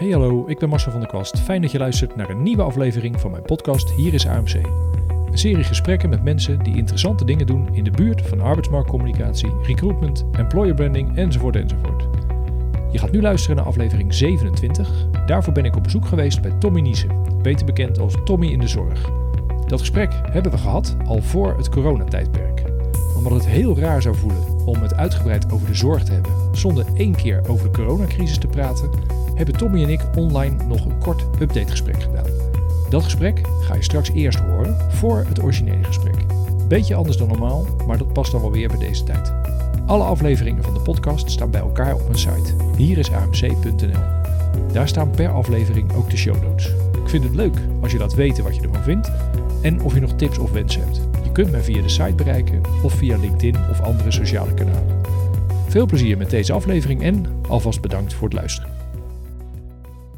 Hey hallo, ik ben Marcel van der Kwast. Fijn dat je luistert naar een nieuwe aflevering van mijn podcast Hier is AMC. Een serie gesprekken met mensen die interessante dingen doen in de buurt van arbeidsmarktcommunicatie, recruitment, employer branding enzovoort enzovoort. Je gaat nu luisteren naar aflevering 27. Daarvoor ben ik op bezoek geweest bij Tommy Niesen, beter bekend als Tommy in de Zorg. Dat gesprek hebben we gehad al voor het coronatijdperk. Omdat het heel raar zou voelen om het uitgebreid over de zorg te hebben, zonder één keer over de coronacrisis te praten, hebben Tommy en ik online nog een kort updategesprek gedaan. Dat gesprek ga je straks eerst horen voor het originele gesprek. Beetje anders dan normaal, maar dat past dan wel weer bij deze tijd. Alle afleveringen van de podcast staan bij elkaar op een site. Hier is amc.nl. Daar staan per aflevering ook de show notes. Ik vind het leuk als je laat weten wat je ervan vindt en of je nog tips of wensen hebt. Je kunt mij via de site bereiken of via LinkedIn of andere sociale kanalen. Veel plezier met deze aflevering en alvast bedankt voor het luisteren.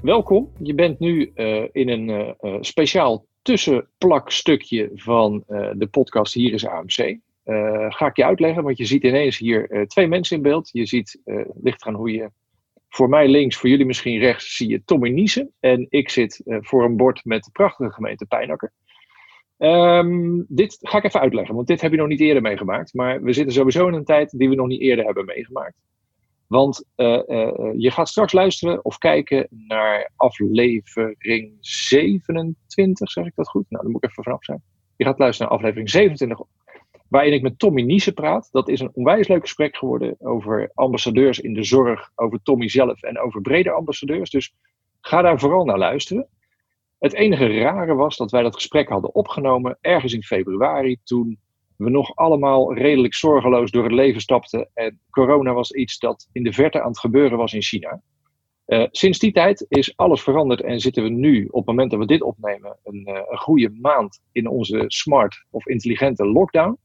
Welkom, je bent nu uh, in een uh, speciaal tussenplakstukje van de podcast Hier is AMC. ga ik je uitleggen, want je ziet ineens hier twee mensen in beeld. Je ziet, ligt aan hoe je, voor mij links, voor jullie misschien rechts, zie je Tommy Niesen. En ik zit voor een bord met de prachtige gemeente Pijnakker. Um, dit ga ik even uitleggen, want dit heb je nog niet eerder meegemaakt. Maar we zitten sowieso in een tijd die we nog niet eerder hebben meegemaakt. Want uh, uh, je gaat straks luisteren of kijken naar aflevering 27, zeg ik dat goed? Nou, dan moet ik even vanaf zijn. Je gaat luisteren naar aflevering 27, waarin ik met Tommy Niese praat. Dat is een onwijs leuk gesprek geworden over ambassadeurs in de zorg, over Tommy zelf en over brede ambassadeurs. Dus ga daar vooral naar luisteren. Het enige rare was dat wij dat gesprek hadden opgenomen ergens in februari, toen we nog allemaal redelijk zorgeloos door het leven stapten. En corona was iets dat in de verte aan het gebeuren was in China. Uh, sinds die tijd is alles veranderd en zitten we nu, op het moment dat we dit opnemen, een, uh, een goede maand in onze smart of intelligente lockdown.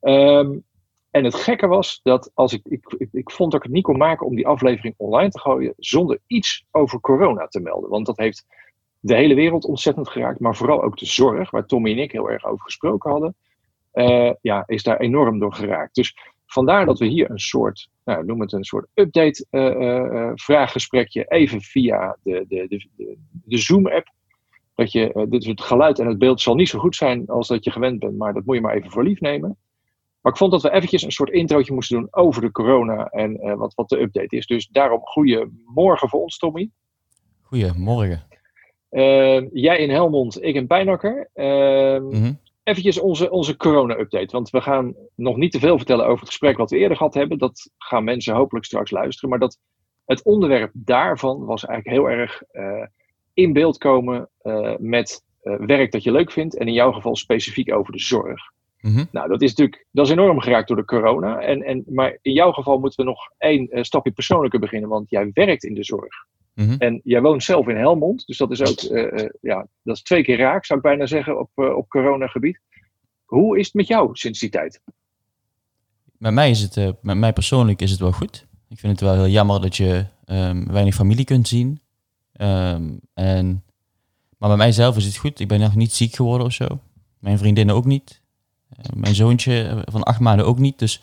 Um, en het gekke was dat als ik, ik, ik, ik, vond dat ik het niet kon maken om die aflevering online te gooien zonder iets over corona te melden. Want dat heeft de hele wereld ontzettend geraakt, maar vooral ook de zorg, waar Tommy en ik heel erg over gesproken hadden uh, ja, is daar enorm door geraakt. Dus vandaar dat we hier een soort, nou, noem het een soort update uh, uh, vraaggesprekje, even via de, de, de, de, Zoom-app. Dat je, dit, het geluid en het beeld zal niet zo goed zijn als dat je gewend bent, maar dat moet je maar even voor lief nemen. Maar ik vond dat we eventjes een soort introotje moesten doen over de corona en wat, wat de update is. Dus daarom goedemorgen voor ons, Tommy. Goedemorgen. jij in Helmond, ik in Pijnakker. Mm -hmm eventjes onze, onze corona-update. Want we gaan nog niet te veel vertellen over het gesprek wat we eerder gehad hebben. Dat gaan mensen hopelijk straks luisteren. Maar dat, het onderwerp daarvan was eigenlijk heel erg uh, in beeld komen uh, met uh, werk dat je leuk vindt. En in jouw geval specifiek over de zorg. Mm-hmm. Nou, dat is natuurlijk dat is enorm geraakt door de corona. En, en, maar in jouw geval moeten we nog één stapje persoonlijker beginnen. Want jij werkt in de zorg. Mm-hmm. En jij woont zelf in Helmond, dus dat is ook uh, uh, ja, dat is twee keer raak, zou ik bijna zeggen, op, uh, op coronagebied. Hoe is het met jou sinds die tijd? Met mij, is het, met mij persoonlijk is het wel goed. Ik vind het wel heel jammer dat je um, weinig familie kunt zien. Um, en, maar bij mijzelf is het goed. Ik ben nog niet ziek geworden of zo. Mijn vriendinnen ook niet. mijn zoontje van acht maanden ook niet. Dus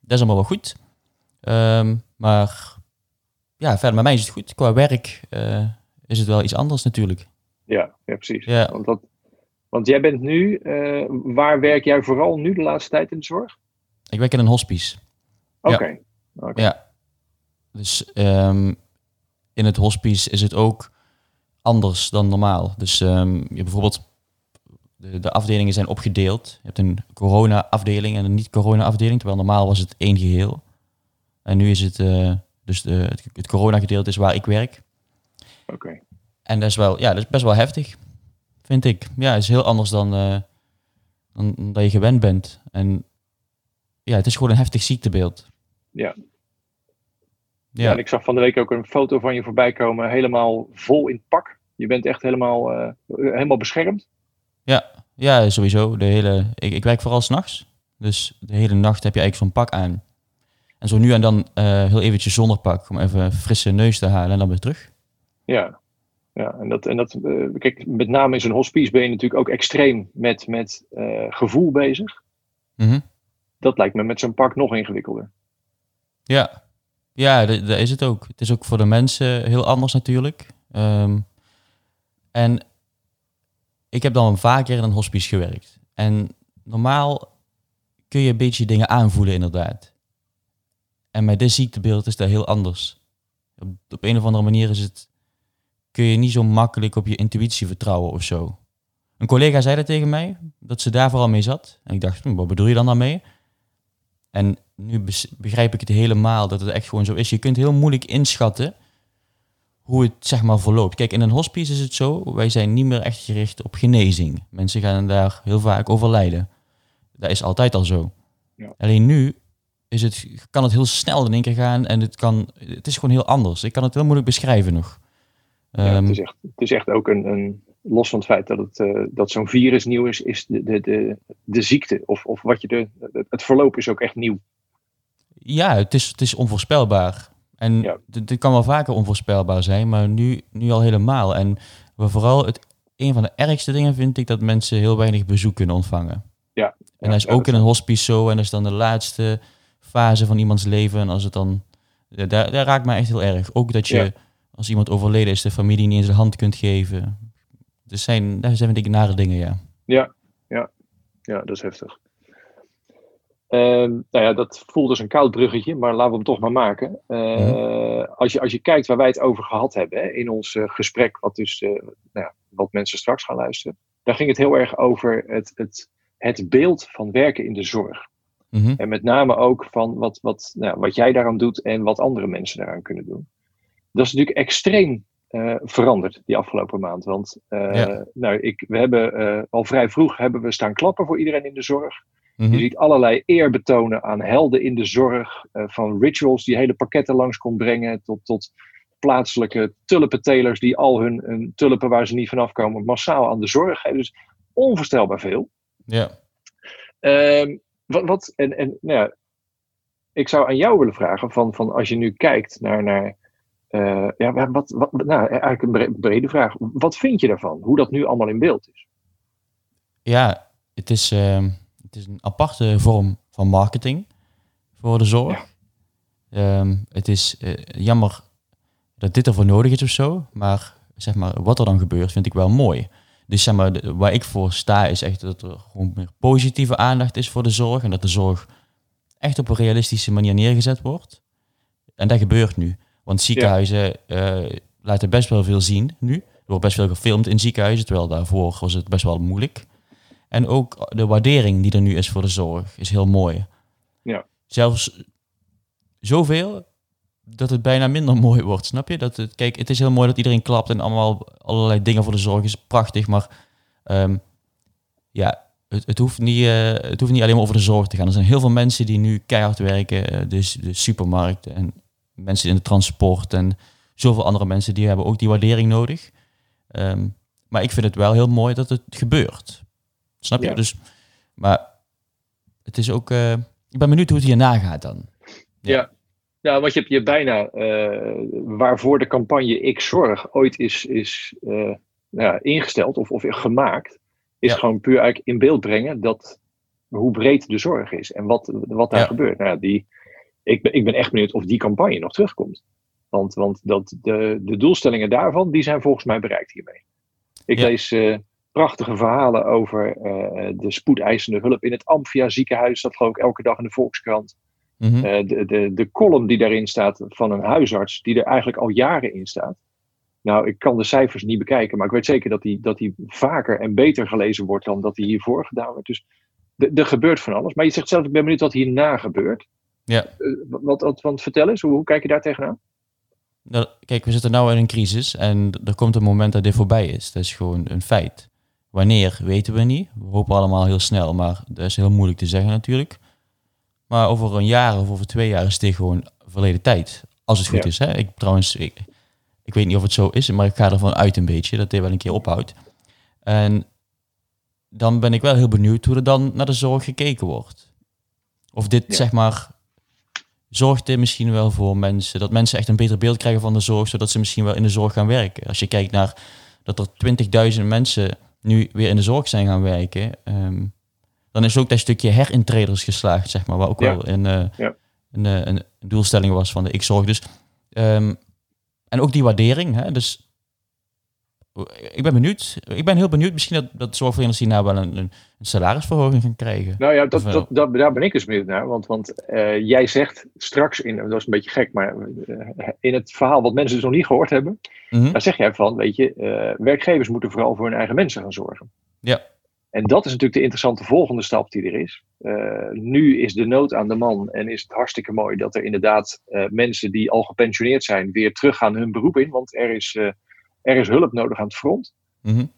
dat is allemaal wel goed. Um, maar ja, verder met mij is het goed. Qua werk uh, is het wel iets anders natuurlijk. Ja, ja precies. Ja. Want, dat, want jij bent nu, uh, waar werk jij vooral nu de laatste tijd in de zorg? Ik werk in een hospice. Oké. Okay. Ja. Okay. ja. Dus um, in het hospice is het ook anders dan normaal. Dus um, je bijvoorbeeld, de, de afdelingen zijn opgedeeld. Je hebt een corona-afdeling en een niet-corona-afdeling, terwijl normaal was het één geheel. En nu is het... Uh, dus de, het, het corona-gedeelte is waar ik werk. Oké. Okay. En dat is wel, ja, dat is best wel heftig, vind ik. Ja, het is heel anders dan, uh, dan, dan dat je gewend bent. En ja, het is gewoon een heftig ziektebeeld. Ja. Ja. ja en ik zag van de week ook een foto van je voorbij komen, helemaal vol in pak. Je bent echt helemaal, uh, helemaal beschermd. Ja, ja, sowieso. De hele, ik, ik werk vooral s'nachts. Dus de hele nacht heb je eigenlijk zo'n pak aan. En zo nu en dan uh, heel eventjes zonder pak om even een frisse neus te halen en dan weer terug. Ja, ja en dat, en dat uh, kijk, met name in zo'n hospice ben je natuurlijk ook extreem met, met uh, gevoel bezig. Mm -hmm. Dat lijkt me met zo'n pak nog ingewikkelder. Ja, Ja, dat, dat is het ook. Het is ook voor de mensen heel anders natuurlijk. Ehm, en ik heb dan vaker in een hospice gewerkt. En normaal kun je een beetje dingen aanvoelen inderdaad. En met dit ziektebeeld is dat heel anders. Op, op een of andere manier is het, kun je niet zo makkelijk op je intuïtie vertrouwen of zo. Een collega zei dat tegen mij, dat ze daar vooral mee zat. En ik dacht, hm, wat bedoel je dan daarmee? En nu begrijp ik het helemaal, dat het echt gewoon zo is. Je kunt heel moeilijk inschatten hoe het zeg maar verloopt. Kijk, in een hospice is het zo, wij zijn niet meer echt gericht op genezing. Mensen gaan daar heel vaak overlijden. Dat is altijd al zo. Ja. Alleen nu is het, kan het heel snel in één keer gaan en het, kan, het is gewoon heel anders. Ik kan het heel moeilijk beschrijven nog. Ja, Ehm, het, is echt, het is echt ook een, een los van het feit dat, het, eh, dat zo'n virus nieuw is, is de, de, de, de ziekte of, of wat je de, het verloop is ook echt nieuw. Ja, het is, het is onvoorspelbaar. En Ja. dit, kan wel vaker onvoorspelbaar zijn, maar nu, nu al helemaal. En vooral het, een van de ergste dingen vind ik dat mensen heel weinig bezoek kunnen ontvangen. Ja, En ja, dat is ook in een hospice zo. En dat is dan de laatste fase van iemands leven. En als het dan, ja, daar, daar raakt mij echt heel erg. Ook dat je, Ja. als iemand overleden is, de familie niet eens de hand kunt geven. Er zijn, daar zijn denk ik nare dingen, ja. Ja, dat is heftig. Ehm, nou ja, dat voelt als een koud bruggetje, maar laten we hem toch maar maken. Eh, als, je, als je kijkt waar wij het over gehad hebben hè, in ons eh, gesprek, wat, dus, eh, nou ja, wat mensen straks gaan luisteren, daar ging het heel erg over het, het, het beeld van werken in de zorg. Mhm. En met name ook van wat, wat, nou, wat jij daaraan doet en wat andere mensen daaraan kunnen doen. Dat is natuurlijk extreem eh, veranderd die afgelopen maand. Want eh, Ja. nou, ik, we hebben eh, al vrij vroeg hebben we staan klappen voor iedereen in de zorg. Mhm. Je ziet allerlei eerbetonen aan helden in de zorg. van rituals die hele pakketten langs kon brengen. Tot, tot plaatselijke tulpentelers die al hun, hun tulpen waar ze niet vanaf komen massaal aan de zorg geven. Dus onvoorstelbaar veel. Ja. Ehm, wat, wat, en, en nou ja, ik zou aan jou willen vragen: van, van als je nu kijkt naar. naar eh, ja, wat, wat, nou, eigenlijk een bre- brede vraag. Wat vind je daarvan? Hoe dat nu allemaal in beeld is? Ja, het is, ehm, het is een aparte vorm van marketing voor de zorg. Ehm, het is eh, jammer dat dit ervoor nodig is of zo, maar zeg maar, wat er dan gebeurt vind ik wel mooi. Dus zeg maar, de- waar ik voor sta is echt dat er gewoon meer positieve aandacht is voor de zorg en dat de zorg echt op een realistische manier neergezet wordt. En dat gebeurt nu. Want ziekenhuizen eh, laten best wel veel zien nu. Er wordt best veel gefilmd in ziekenhuizen, terwijl daarvoor was het best wel moeilijk. En ook de waardering die er nu is voor de zorg is heel mooi. Ja. Zelfs zoveel dat het bijna minder mooi wordt, snap je? Dat het, kijk, het is heel mooi dat iedereen klapt en allemaal allerlei dingen voor de zorg is prachtig, maar ehm, ja, het, het, hoeft niet, eh, het hoeft niet alleen maar over de zorg te gaan. Er zijn heel veel mensen die nu keihard werken, eh, dus de supermarkten en mensen in het transport en zoveel andere mensen die hebben ook die waardering nodig. Ehm, maar ik vind het wel heel mooi dat het gebeurt. Snap je? Ja. Dus, maar het is ook. eh, ik ben benieuwd hoe het hierna gaat dan. Ja. Ja, want je hebt je bijna eh, waarvoor de campagne Ik Zorg ooit is, is eh, nou ja, ingesteld of, of gemaakt, is Ja. gewoon puur eigenlijk in beeld brengen dat hoe breed de zorg is en wat, wat daar Ja. gebeurt. Nou, ja, die, ik, ben, ik ben echt benieuwd of die campagne nog terugkomt. Want, want dat, de, de doelstellingen daarvan, die zijn volgens mij bereikt hiermee. Ik Ja. lees eh, prachtige verhalen over de spoedeisende hulp in het Amphia ziekenhuis. Dat geloof ik elke dag in de Volkskrant. Mhm. Eh, de, de, de column die daarin staat van een huisarts, die er eigenlijk al jaren in staat. Nou, ik kan de cijfers niet bekijken, maar ik weet zeker dat die, dat die vaker en beter gelezen wordt dan dat die hiervoor gedaan werd. Dus de- er gebeurt van alles. Maar je zegt zelf, ik ben benieuwd wat hierna gebeurt. Ja. Eh, wat, wat, want vertel eens, hoe, hoe kijk je daar tegenaan? Nou, kijk, we zitten nu in een crisis en er komt een moment dat dit voorbij is. Dat is gewoon een feit. Wanneer weten we niet. We hopen allemaal heel snel, maar dat is heel moeilijk te zeggen natuurlijk. Maar over een jaar of over twee jaar is dit gewoon verleden tijd. Als het goed Ja. is. Hè? Ik, trouwens, ik, ik weet niet of het zo is, maar ik ga ervan uit een beetje dat dit wel een keer ophoudt. En dan ben ik wel heel benieuwd hoe er dan naar de zorg gekeken wordt. Of dit Ja. zeg maar zorgt dit misschien wel voor mensen, dat mensen echt een beter beeld krijgen van de zorg, zodat ze misschien wel in de zorg gaan werken. Als je kijkt naar dat er 20.000 mensen nu weer in de zorg zijn gaan werken, ehm, dan is ook dat stukje herintreders geslaagd, zeg maar, waar ook Ja. wel in, eh, Ja. een, een, doelstelling was van de ik-zorg. Dus, ehm, en ook die waardering. Hè? Dus ik ben benieuwd. Ik ben heel benieuwd. Misschien dat, dat zorgverleners die nou wel een, een, salarisverhoging gaan krijgen. Nou ja, dat, dat, dat, daar ben ik dus benieuwd naar. Want, want uh, jij zegt straks, in, dat is een beetje gek, maar uh, in het verhaal wat mensen dus nog niet gehoord hebben, mm -hmm. daar zeg jij van, weet je, werkgevers moeten vooral voor hun eigen mensen gaan zorgen. Ja. En dat is natuurlijk de interessante volgende stap die er is. nu is de nood aan de man en is het hartstikke mooi dat er inderdaad mensen die al gepensioneerd zijn weer terug gaan hun beroep in. Want er is er is hulp nodig aan het front. Mm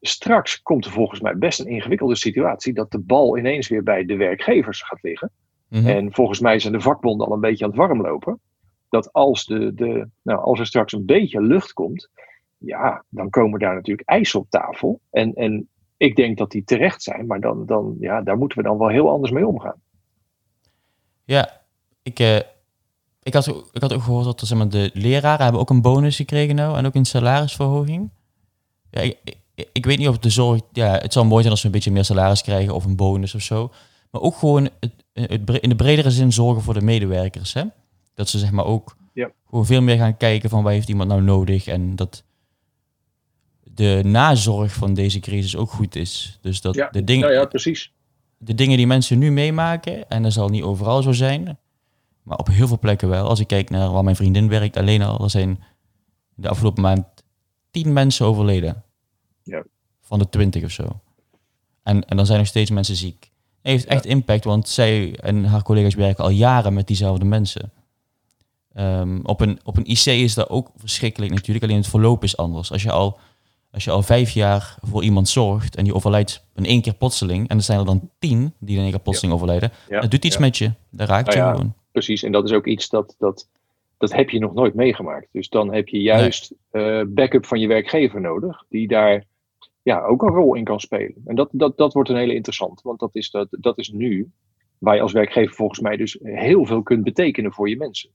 straks komt er volgens mij best een ingewikkelde situatie dat de bal ineens weer bij de werkgevers gaat liggen. Mm -hmm. En volgens mij zijn de vakbonden al een beetje aan het warmlopen. Dat als, de, de, nou, als er straks een beetje lucht komt, ja, dan komen daar natuurlijk eisen op tafel. En, en ik denk dat die terecht zijn, maar dan, dan, ja, daar moeten we dan wel heel anders mee omgaan. Ja, ik, uh, ik had, ik had ook gehoord dat zeg maar, de leraren hebben ook een bonus gekregen nou en ook een salarisverhoging. Ja, ik, ik, weet niet of de zorg, ja, het zou mooi zijn als we een beetje meer salaris krijgen of een bonus of zo. Maar ook gewoon het, het, in de bredere zin zorgen voor de medewerkers. Hè? Dat ze zeg maar ook ja. gewoon veel meer gaan kijken van waar heeft iemand nou nodig. En dat de nazorg van deze crisis ook goed is. Dus dat ja, de dingen. Nou ja, precies. De dingen die mensen nu meemaken, en dat zal niet overal zo zijn, maar op heel veel plekken wel. Als ik kijk naar waar mijn vriendin werkt, alleen al, er zijn de afgelopen maand tien mensen overleden. Ja. Van de twintig of zo. En, en dan zijn nog steeds mensen ziek. Het heeft echt impact, want zij en haar collega's werken al jaren met diezelfde mensen. Um, op, een, op een IC is dat ook verschrikkelijk natuurlijk, alleen het verloop is anders. Als je al, als je al vijf jaar voor iemand zorgt en die overlijdt in één keer plotseling, en er zijn er dan tien die in één keer plotseling ja. overlijden, Ja. dat doet iets Ja. met je. Daar raakt je Nou ja, gewoon. Precies, en dat is ook iets dat, dat, dat heb je nog nooit meegemaakt. Dus dan heb je juist eh, backup van je werkgever nodig, die daar ja, ook een rol in kan spelen. En dat, dat, dat wordt een hele interessant, want dat is, dat, dat is nu waar je als werkgever volgens mij dus heel veel kunt betekenen voor je mensen.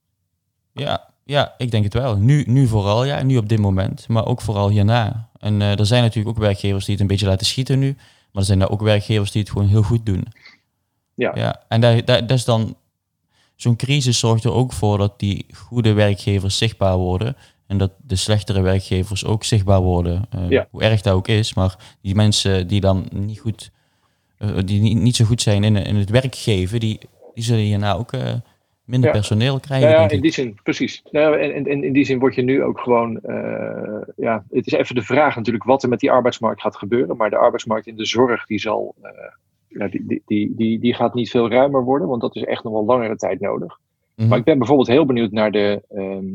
Ja, ja, ik denk het wel. Nu, nu vooral, ja, nu op dit moment, maar ook vooral hierna. En eh, er zijn natuurlijk ook werkgevers die het een beetje laten schieten nu, maar er zijn er ook werkgevers die het gewoon heel goed doen. Ja. ja en daar, daar, dat is dan, zo'n crisis zorgt er ook voor dat die goede werkgevers zichtbaar worden en dat de slechtere werkgevers ook zichtbaar worden. Eh, Ja. Hoe erg dat ook is, maar die mensen die dan niet goed, eh, die niet, niet zo goed zijn in, in het werk geven, die, die zullen hierna ook minder Ja. personeel krijgen. Nou ja, in die zin, precies. Nou, en, en, en in die zin word je nu ook gewoon, eh, ja, het is even de vraag natuurlijk wat er met die arbeidsmarkt gaat gebeuren. Maar de arbeidsmarkt in de zorg, die zal, eh, ja, die, die, die, die, die gaat niet veel ruimer worden, want dat is echt nog wel langere tijd nodig. Mhm. Maar ik ben bijvoorbeeld heel benieuwd naar de, ehm,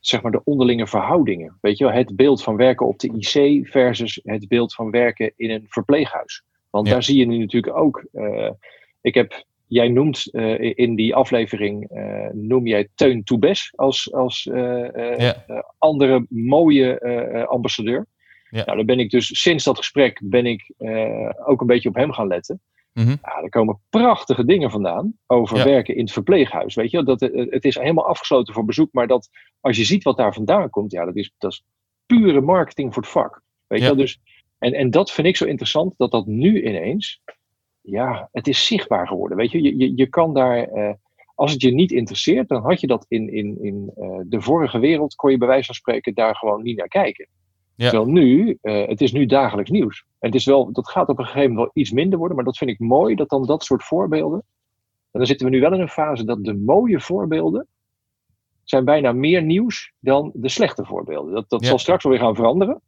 zeg maar de onderlinge verhoudingen. Weet je wel, het beeld van werken op de IC versus het beeld van werken in een verpleeghuis. Want Ja. daar zie je nu natuurlijk ook. eh, ik heb, jij noemt eh, in die aflevering, eh, noem jij Teun Toebes als, als eh, Ja. andere mooie ambassadeur. Ja. Nou, dan ben ik dus sinds dat gesprek ben ik ook een beetje op hem gaan letten. Ja, er komen prachtige dingen vandaan over Ja. werken in het verpleeghuis. Weet je, dat, het is helemaal afgesloten voor bezoek, maar dat als je ziet wat daar vandaan komt, ja, dat is, dat is pure marketing voor het vak. Weet je dus, en, en dat vind ik zo interessant, dat dat nu ineens, ja, het is zichtbaar geworden. Weet je, je, je, je kan daar, eh, als het je niet interesseert, dan had je dat in, in, in eh, de vorige wereld, kon je bij wijze van spreken daar gewoon niet naar kijken. Ja. Terwijl nu, eh, het is nu dagelijks nieuws. En het is wel, dat gaat op een gegeven moment wel iets minder worden, maar dat vind ik mooi, dat dan dat soort voorbeelden. En dan zitten we nu wel in een fase dat de mooie voorbeelden zijn bijna meer nieuws dan de slechte voorbeelden. Dat, dat Ja. zal straks wel weer gaan veranderen.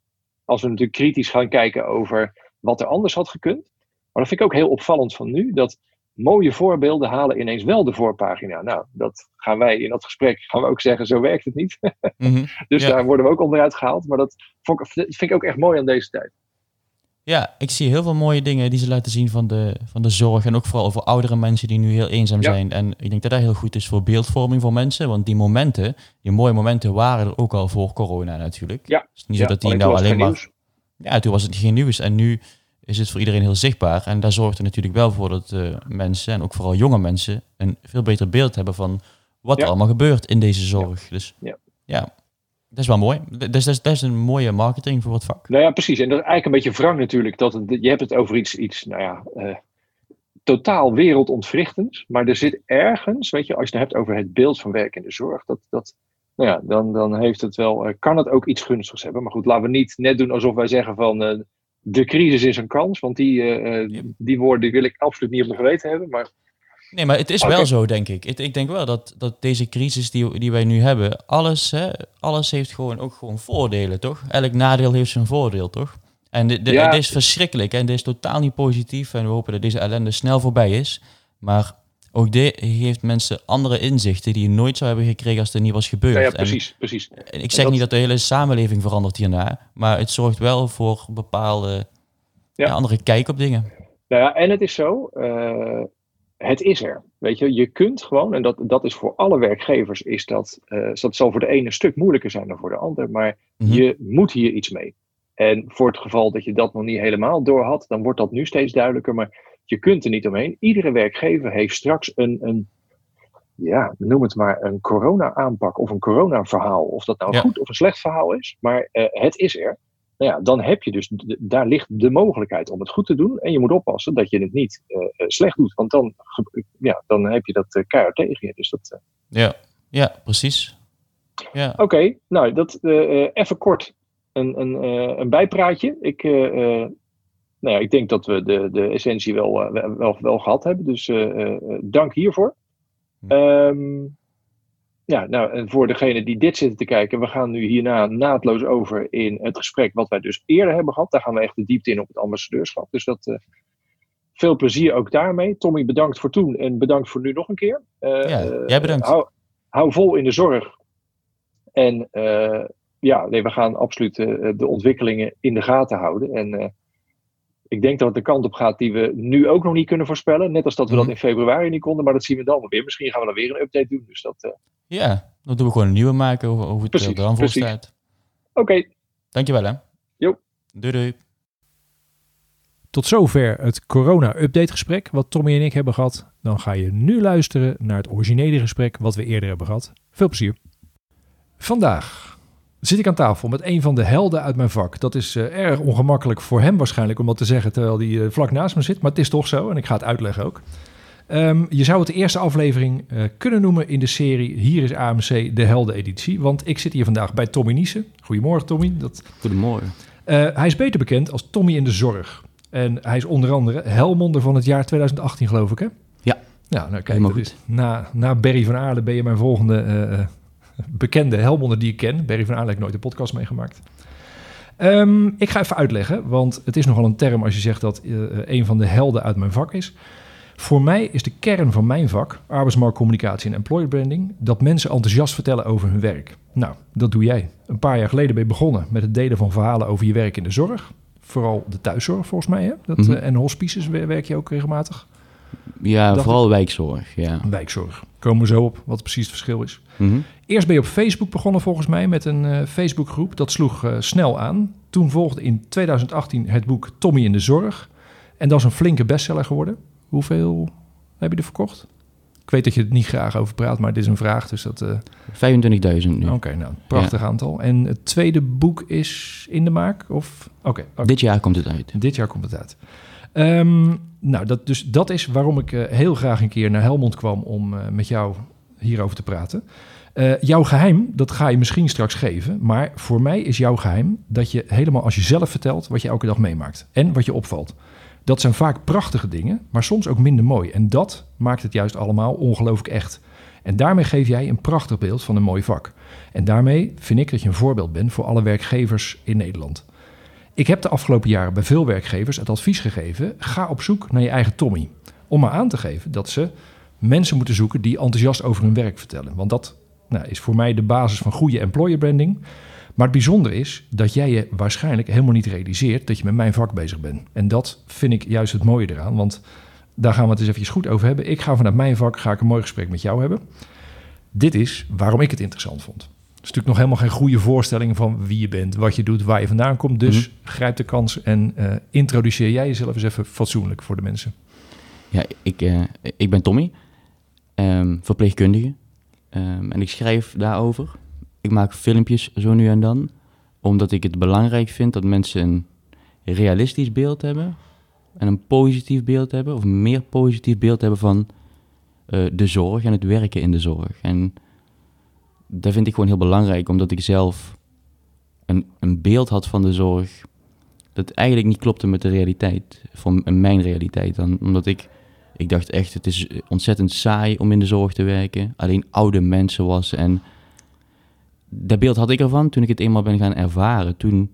Als we natuurlijk kritisch gaan kijken over wat er anders had gekund. Maar dat vind ik ook heel opvallend van nu, dat mooie voorbeelden halen ineens wel de voorpagina. Nou, dat gaan wij in dat gesprek gaan we ook zeggen, zo werkt het niet. Mhm. Dus Ja. daar worden we ook onderuit gehaald. Maar dat vind ik ook echt mooi aan deze tijd. Ja, ik zie heel veel mooie dingen die ze laten zien van de, van de zorg. En ook vooral over oudere mensen die nu heel eenzaam Ja. zijn. En ik denk dat dat heel goed is voor beeldvorming voor mensen. Want die momenten, die mooie momenten waren er ook al voor corona natuurlijk. Ja. Het is niet Ja, zo dat die nou alleen maar... Ja, toen was het geen nieuws. En nu is het voor iedereen heel zichtbaar. En daar zorgt er natuurlijk wel voor dat eh, mensen, en ook vooral jonge mensen, een veel beter beeld hebben van wat Ja. er allemaal gebeurt in deze zorg. Dus Ja. ja, dat is wel mooi. Dat is, dat is, een mooie marketing voor het vak. Nou ja, precies. En dat is eigenlijk een beetje wrang natuurlijk. Dat het, je hebt het over iets, iets nou ja, eh, totaal wereldontwrichtend, maar er zit ergens, weet je, als je het hebt over het beeld van werk in de zorg, dat, dat, nou ja, dan, dan heeft het wel, uh, kan het ook iets gunstigs hebben. Maar goed, laten we niet net doen alsof wij zeggen van de crisis is een kans, want die, uh, die woorden wil ik absoluut niet op mijn geweten hebben. Maar Nee, maar het is wel zo, denk ik. ik. Ik denk wel dat, dat deze crisis die, die wij nu hebben, alles, hè, alles heeft gewoon ook gewoon voordelen, toch? Elk nadeel heeft zijn voordeel, toch? En dit ja. is verschrikkelijk en dit is totaal niet positief. En we hopen dat deze ellende snel voorbij is. Maar ook dit geeft mensen andere inzichten die je nooit zou hebben gekregen als het er niet was gebeurd. Ja, ja precies, en, precies. ik zeg niet dat de hele samenleving verandert hierna, maar het zorgt wel voor bepaalde ja. andere kijk op dingen. Nou ja, en het is zo, uh, het is er. Weet je, je kunt gewoon, en dat, dat is voor alle werkgevers, is dat, uh, dat zal voor de ene een stuk moeilijker zijn dan voor de ander, maar mm-hmm. je moet hier iets mee. En voor het geval dat je dat nog niet helemaal door had, dan wordt dat nu steeds duidelijker, maar je kunt er niet omheen. Iedere werkgever heeft straks een, een ja, noem het maar een corona-aanpak of een corona-verhaal. Of dat nou een goed of een slecht verhaal is, maar uh, het is er nou ja, dan heb je dus, daar ligt de mogelijkheid om het goed te doen. En je moet oppassen dat je het niet uh, slecht doet. Want dan, ja, dan heb je dat uh, keihard tegen je. Dus dat, ja. ja, precies. Ja. Oké, okay, nou, dat, even kort een, een, een bijpraatje. Ik, nou ja, ik denk dat we de, de essentie wel, wel, wel gehad hebben. Dus dank hiervoor. Um, ja, nou, en voor degene die dit zitten te kijken, we gaan nu hierna naadloos over in het gesprek wat wij dus eerder hebben gehad. Daar gaan we echt de diepte in op het ambassadeurschap. Dus dat, veel plezier ook daarmee. Tommy, bedankt voor toen en bedankt voor nu nog een keer. Ja, jij bedankt. Hou, hou, vol in de zorg. En ja, nee, we gaan absoluut de ontwikkelingen in de gaten houden. En ik denk dat het de kant op gaat die we nu ook nog niet kunnen voorspellen. Net als dat we dat mhm. in februari niet konden, maar dat zien we dan weer. Misschien gaan we dan weer een update doen. Dus dat, ja, dan doen we gewoon een nieuwe maken over, over het precies, er dan voor staat. Oké. Okay. Dankjewel hè. Jo. Doei doei. Tot zover het corona-update gesprek wat Tommy en ik hebben gehad. Dan ga je nu luisteren naar het originele gesprek wat we eerder hebben gehad. Veel plezier. Vandaag zit ik aan tafel met een van de helden uit mijn vak. Dat is uh, erg ongemakkelijk voor hem waarschijnlijk om dat te zeggen terwijl hij uh, vlak naast me zit. Maar het is toch zo en ik ga het uitleggen ook. Um, je zou het de eerste aflevering uh, kunnen noemen in de serie Hier is AMC de Helden-editie. Want ik zit hier vandaag bij Tommy Niesen. Goedemorgen, Tommy. Dat... Goedemorgen. Hij is beter bekend als Tommy in de Zorg. En hij is onder andere Helmonder van het jaar 2018, geloof ik, hè? Ja. Ja, nou kijk, is, na, na Berry van Aarle ben je mijn volgende bekende Helmonder die ik ken. Berry van ik nooit een podcast meegemaakt. Um, ik ga even uitleggen, want het is nogal een term als je zegt dat een van de helden uit mijn vak is. Voor mij is de kern van mijn vak, arbeidsmarktcommunicatie en employer branding, dat mensen enthousiast vertellen over hun werk. Nou, dat doe jij. Een paar jaar geleden ben je begonnen met het delen van verhalen over je werk in de zorg. Vooral de thuiszorg volgens mij. Hè? Dat, mm en hospices werk je ook regelmatig. Ja, vooral wijkzorg. Ja. Wijkzorg. Komen we zo op wat precies het verschil is. Mhm. Eerst ben je op Facebook begonnen volgens mij met een uh, Facebookgroep. Dat sloeg uh, snel aan. Toen volgde in 2018 het boek Tommy in de Zorg. En dat is een flinke bestseller geworden. Hoeveel heb je er verkocht? Ik weet dat je het niet graag over praat, maar dit is een vraag, dus dat... Uh... Eh, 25.000 nu. Oké, nou, prachtig aantal. En het tweede boek is in de maak? Of... Oké. Dit jaar komt het uit. Dit jaar komt het uit. Um, nou, dat, dus dat is waarom ik uh, heel graag een keer naar Helmond kwam om uh, met jou hierover te praten. Uh, jouw geheim, dat ga je misschien straks geven. Maar voor mij is jouw geheim dat je helemaal als je zelf vertelt wat je elke dag meemaakt. En wat je opvalt. Dat zijn vaak prachtige dingen, maar soms ook minder mooi. En dat maakt het juist allemaal ongelooflijk echt. En daarmee geef jij een prachtig beeld van een mooi vak. En daarmee vind ik dat je een voorbeeld bent voor alle werkgevers in Nederland. Ik heb de afgelopen jaren bij veel werkgevers het advies gegeven: ga op zoek naar je eigen Tommy. Om maar aan te geven dat ze mensen moeten zoeken die enthousiast over hun werk vertellen. Want dat nou, is voor mij de basis van goede employer branding. Maar het bijzondere is dat jij je waarschijnlijk helemaal niet realiseert dat je met mijn vak bezig bent. En dat vind ik juist het mooie eraan, want daar gaan we het eens even goed over hebben. Ik ga vanuit mijn vak ga ik een mooi gesprek met jou hebben. Dit is waarom ik het interessant vond. Het is natuurlijk nog helemaal geen goede voorstelling van wie je bent, wat je doet, waar je vandaan komt. Dus mm grijp de kans en uh, introduceer jij jezelf eens even fatsoenlijk voor de mensen. Ja, ik, uh, ik ben Tommy, um, verpleegkundige. Um, en ik schrijf daarover ik maak filmpjes zo nu en dan, omdat ik het belangrijk vind dat mensen een realistisch beeld hebben en een positief beeld hebben, of meer positief beeld hebben van eh, de zorg en het werken in de zorg. En dat vind ik gewoon heel belangrijk, omdat ik zelf een, een beeld had van de zorg dat eigenlijk niet klopte met de realiteit, van mijn realiteit. Dan, omdat ik, ik dacht echt, het is ontzettend saai om in de zorg te werken. Alleen oude mensen was en dat beeld had ik ervan toen ik het eenmaal ben gaan ervaren. Toen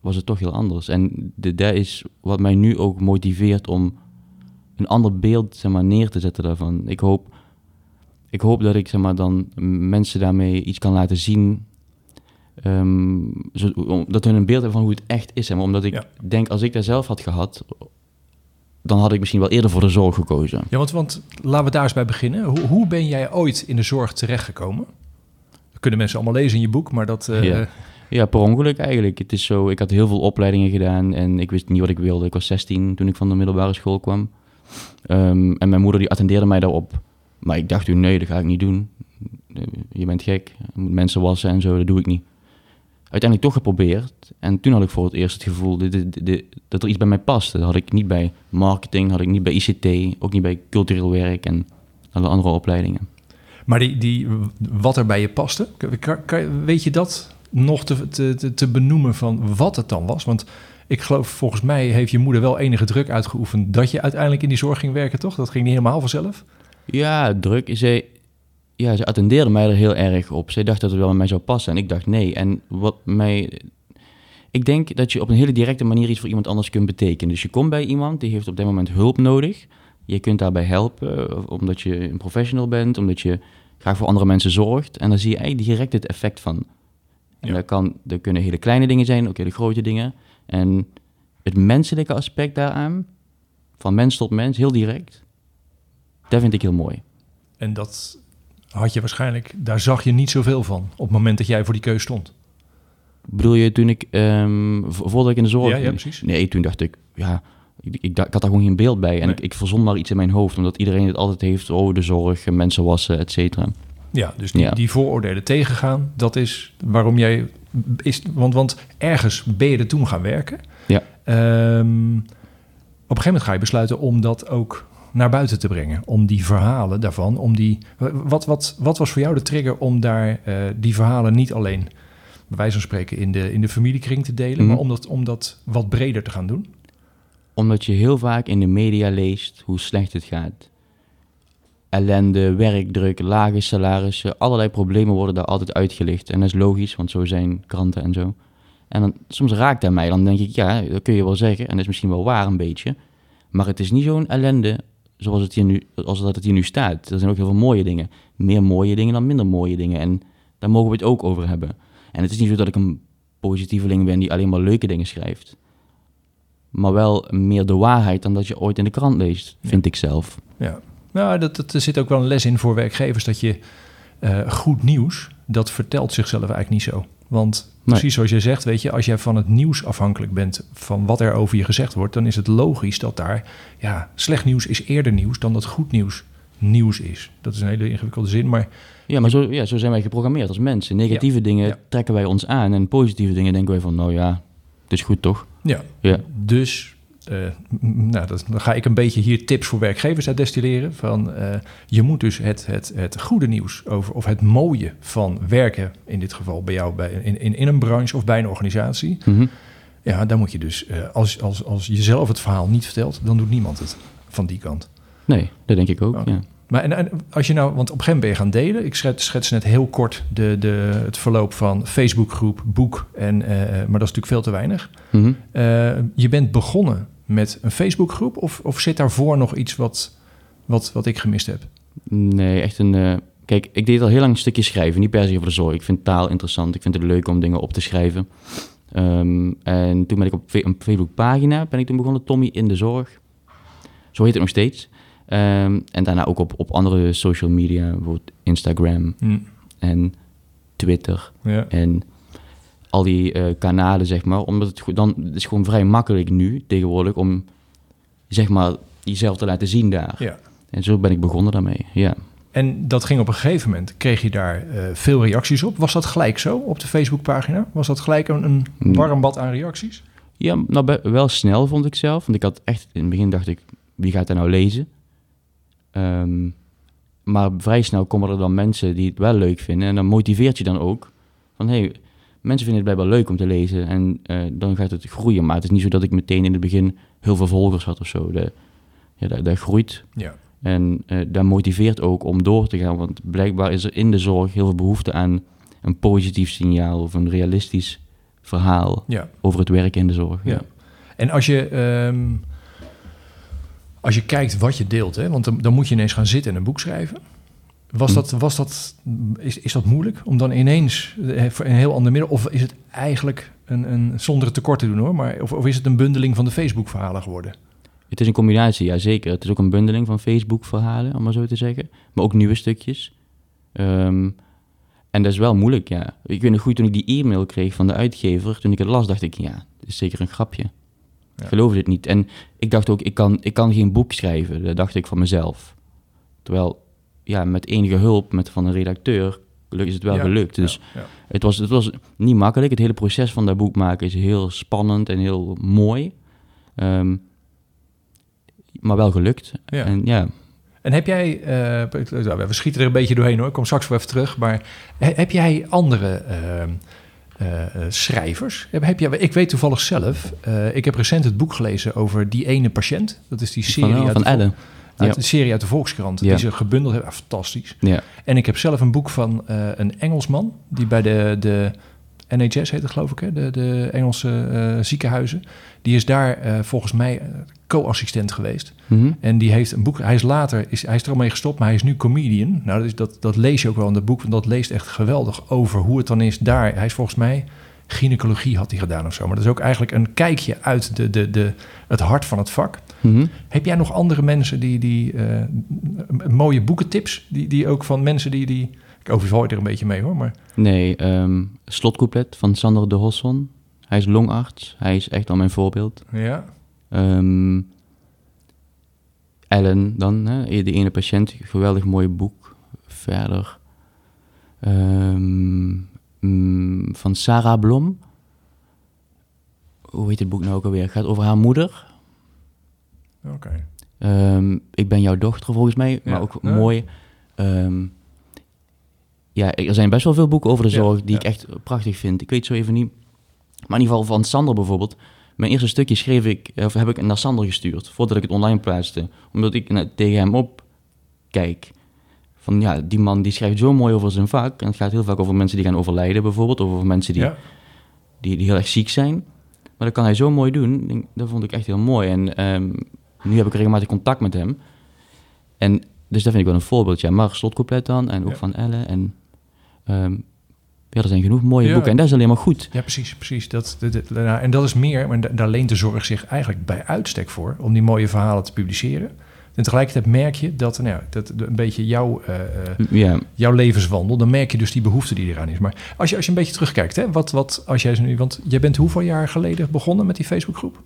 was het toch heel anders. En de, dat is wat mij nu ook motiveert om een ander beeld zeg maar, neer te zetten daarvan. Ik hoop, ik hoop dat ik zeg maar, dan mensen daarmee iets kan laten zien. ehm, zo, dat hun een beeld hebben van hoe het echt is. Zeg maar. Omdat ik Ja. denk, als ik dat zelf had gehad, dan had ik misschien wel eerder voor de zorg gekozen. Ja, want, want laten we daar eens bij beginnen. Hoe, hoe ben jij ooit in de zorg terechtgekomen? Dat kunnen mensen allemaal lezen in je boek, maar dat... eh, Ja. Ja, per ongeluk eigenlijk. Het is zo, ik had heel veel opleidingen gedaan en ik wist niet wat ik wilde. Ik was 16 toen ik van de middelbare school kwam. Ehm, en mijn moeder die attendeerde mij daarop. Maar ik dacht toen, nee, dat ga ik niet doen. Eh, Je bent gek, je moet mensen wassen en zo, dat doe ik niet. Uiteindelijk toch geprobeerd. En toen had ik voor het eerst het gevoel dat er iets bij mij paste. Dat had ik niet bij marketing, had ik niet bij ICT, ook niet bij cultureel werk en alle andere opleidingen. Maar die, die, wat er bij je paste, kan, kan- kan- weet je dat nog te, te, te, benoemen van wat het dan was? Want ik geloof, volgens mij heeft je moeder wel enige druk uitgeoefend dat je uiteindelijk in die zorg ging werken, toch? Dat ging niet helemaal vanzelf? Ja, druk. Zij, ja, ze attendeerde mij er heel erg op. Zij dacht dat het wel bij mij zou passen en ik dacht nee. En wat mij... Ik denk dat je op een hele directe manier iets voor iemand anders kunt betekenen. Dus je komt bij iemand, die heeft op dat moment hulp nodig. Je kunt daarbij helpen, eh, omdat je een professional bent, omdat je graag voor andere mensen zorgt. En dan zie je eigenlijk direct het effect van. En Ja. dat, kan, dat kunnen hele kleine dingen zijn, ook hele grote dingen. En het menselijke aspect daaraan, van mens tot mens, heel direct, dat vind ik heel mooi. En dat had je waarschijnlijk, daar zag je niet zoveel van op het moment dat jij voor die keus stond. Bedoel je toen ik, vo- voordat ik in de zorg... Ja, ja, precies. Nee, toen dacht ik, ja, ik, ik, ik had daar gewoon geen beeld bij. En Nee. ik, ik verzon maar iets in mijn hoofd, omdat iedereen het altijd heeft, oh, de zorg, mensen wassen, et cetera. Ja, dus die, Ja. die vooroordelen tegengaan, dat is waarom jij is. Want, want ergens ben je er toen gaan werken. Ja. Ehm, op een gegeven moment ga je besluiten om dat ook naar buiten te brengen. Om die verhalen daarvan, om die. Wat, wat, wat was voor jou de trigger om daar eh, die verhalen niet alleen, bij wijze van spreken, in de, in de familiekring te delen, Mhm. maar om dat, om dat wat breder te gaan doen? Omdat je heel vaak in de media leest hoe slecht het gaat. Ellende, werkdruk, lage salarissen, allerlei problemen worden daar altijd uitgelicht. En dat is logisch, want zo zijn kranten en zo. En dan, soms raakt dat mij. Dan denk ik, ja, dat kun je wel zeggen. En dat is misschien wel waar een beetje. Maar het is niet zo'n ellende zoals het, hier nu, als dat het hier nu staat. Er zijn ook heel veel mooie dingen. Meer mooie dingen dan minder mooie dingen. En daar mogen we het ook over hebben. En het is niet zo dat ik een positieveling ben die alleen maar leuke dingen schrijft. Maar wel meer de waarheid dan dat je ooit in de krant leest, vind ik zelf. Ja, nou, dat, dat, er zit ook wel een les in voor werkgevers dat je eh, goed nieuws, dat vertelt zichzelf eigenlijk niet zo. Want precies zoals je zegt, weet je, als jij van het nieuws afhankelijk bent van wat er over je gezegd wordt, dan is het logisch dat daar, ja, slecht nieuws is eerder nieuws dan dat goed nieuws nieuws is. Dat is een hele ingewikkelde zin, maar Ja, maar zo, ja, zo zijn wij geprogrammeerd als mensen. Negatieve dingen ja. trekken wij ons aan en positieve dingen denken wij van, nou ja, het is goed toch? ja, Ja. dus nou, dat, dan ga ik een beetje hier tips voor werkgevers uit destilleren. Van, eh, je moet dus het, het, het goede nieuws over, of het mooie van werken, in dit geval bij jou bij, in, in, in een branche of bij een organisatie. Mhm. Ja, dan moet je dus, eh, als, als, als je zelf het verhaal niet vertelt, dan doet niemand het van die kant. Nee, dat denk ik ook, Oh. ja. Maar en, en als je nou, want op een gegeven moment ben je gaan delen. Ik schets, schets net heel kort de, de, het verloop van Facebookgroep, boek. En, eh, maar dat is natuurlijk veel te weinig. Mhm. Eh, je bent begonnen met een Facebookgroep of, of zit daarvoor nog iets wat, wat, wat ik gemist heb? Nee, echt een... eh, kijk, ik deed al heel lang een stukje schrijven, niet per se over de zorg. Ik vind taal interessant, ik vind het leuk om dingen op te schrijven. Ehm, en toen ben ik op een Facebookpagina, ben ik toen begonnen, Tommy in de Zorg. Zo heet het nog steeds. Ehm, en daarna ook op, op andere social media, bijvoorbeeld Instagram en Twitter Ja. en al die eh, kanalen, zeg maar. Omdat het, dan, het is gewoon vrij makkelijk nu, tegenwoordig, om zeg maar jezelf te laten zien daar. ja. En zo ben ik begonnen daarmee, ja. En dat ging op een gegeven moment, kreeg je daar eh, veel reacties op. Was dat gelijk zo op de Facebookpagina? Was dat gelijk een, een Hmm. warm bad aan reacties? Ja, nou wel snel vond ik zelf. Want ik had echt, in het begin dacht ik, wie gaat er nou lezen? Ehm, maar vrij snel komen er dan mensen die het wel leuk vinden. En dan motiveert je dan ook. Van, hé, hey, mensen vinden het blijkbaar leuk om te lezen. En eh, dan gaat het groeien. Maar het is niet zo dat ik meteen in het begin heel veel volgers had of zo. De, ja, dat, dat groeit. Ja. En eh dat motiveert ook om door te gaan. Want blijkbaar is er in de zorg heel veel behoefte aan een positief signaal of een realistisch verhaal Ja. over het werken in de zorg. Ja. En als je, ehm, als je kijkt wat je deelt, hè, want dan, dan moet je ineens gaan zitten en een boek schrijven. Was Hm. dat, was dat, is, is dat moeilijk om dan ineens eh, voor een heel ander middel, of is het eigenlijk een, een zonder het tekort te doen hoor, maar of, of is het een bundeling van de Facebook-verhalen geworden? Het is een combinatie, ja zeker. Het is ook een bundeling van Facebook-verhalen, om maar zo te zeggen. Maar ook nieuwe stukjes. Ehm, en dat is wel moeilijk, ja. Ik weet nog goed, toen ik die e-mail kreeg van de uitgever, toen ik het las, dacht ik, ja, dit is zeker een grapje. Ja. Ik geloofde het niet. En ik dacht ook, ik kan, ik kan geen boek schrijven. Dat dacht ik van mezelf. Terwijl, ja, met enige hulp met, van een redacteur is het wel Ja, gelukt. Dus Ja, ja. het, was, het was niet makkelijk. Het hele proces van dat boek maken is heel spannend en heel mooi. Ehm, maar wel gelukt. En ja, En heb jij, eh, we schieten er een beetje doorheen hoor, ik kom straks wel even terug, maar he- heb jij andere eh, eh, eh, schrijvers? Heb, heb jij, ik weet toevallig zelf, ik heb recent het boek gelezen over die ene patiënt. Dat is die serie van, uit, van Vol- Ellen. Uit Ja. de serie uit de Volkskrant, Ja. die ze gebundeld hebben. Ah, fantastisch. Ja. En ik heb zelf een boek van eh, een Engelsman, die bij de, de NHS heet het geloof ik, hè? De, de Engelse eh, ziekenhuizen. Die is daar eh, volgens mij co-assistent geweest. Mhm. En die heeft een boek. Hij is later, is, hij is er al mee gestopt, maar hij is nu comedian. Nou, dat, is, dat, dat lees je ook wel in het boek, want dat leest echt geweldig over hoe het dan is daar. Hij is volgens mij gynaecologie had hij gedaan of zo. Maar dat is ook eigenlijk een kijkje uit de, de, de, het hart van het vak. Mhm. Heb jij nog andere mensen die, die eh, mooie boekentips, die, die ook van mensen die, die ik overval je er een beetje mee hoor, maar Nee, ehm slotcouplet van Sander de Hosson. Hij is longarts. Hij is echt al mijn voorbeeld. ja, Ehm, Ellen dan, hè, de ene patiënt. Geweldig mooi boek. Verder. ehm, mm, van Sarah Blom. Hoe heet het boek nou ook alweer? Het gaat over haar moeder. oké. Ehm, ik ben jouw dochter volgens mij, maar Ja. ook Ja. mooi. Ehm, ja, er zijn best wel veel boeken over de Ja, zorg die ik echt prachtig vind. Ik weet zo even niet. Maar in ieder geval van Sander bijvoorbeeld. Mijn eerste stukje schreef ik, of heb ik naar Sander gestuurd, voordat ik het online plaatste. Omdat ik tegen hem op kijk. Van ja, die man die schrijft zo mooi over zijn vak. En het gaat heel vaak over mensen die gaan overlijden bijvoorbeeld. Of over mensen die Ja, die, die heel erg ziek zijn. Maar dat kan hij zo mooi doen. Dat vond ik echt heel mooi. En ehm, nu heb ik regelmatig contact met hem. En dus dat vind ik wel een voorbeeld. Ja, Mark Slotcouplet dan. En ook Ja. van Elle. En ehm, ja, er zijn genoeg mooie Ja. boeken. En dat is alleen maar goed. Ja, precies, precies. Dat, dat, dat- nou, en dat is meer, maar da- daar leent de zorg zich eigenlijk bij uitstek voor, om die mooie verhalen te publiceren. En tegelijkertijd merk je dat, nou ja, dat een beetje jouw, eh, eh, jouw levenswandel, dan merk je dus die behoefte die eraan is. Maar als je, als je een beetje terugkijkt, hè, wat, wat als jij nu, want jij bent hoeveel jaar geleden begonnen met die Facebookgroep?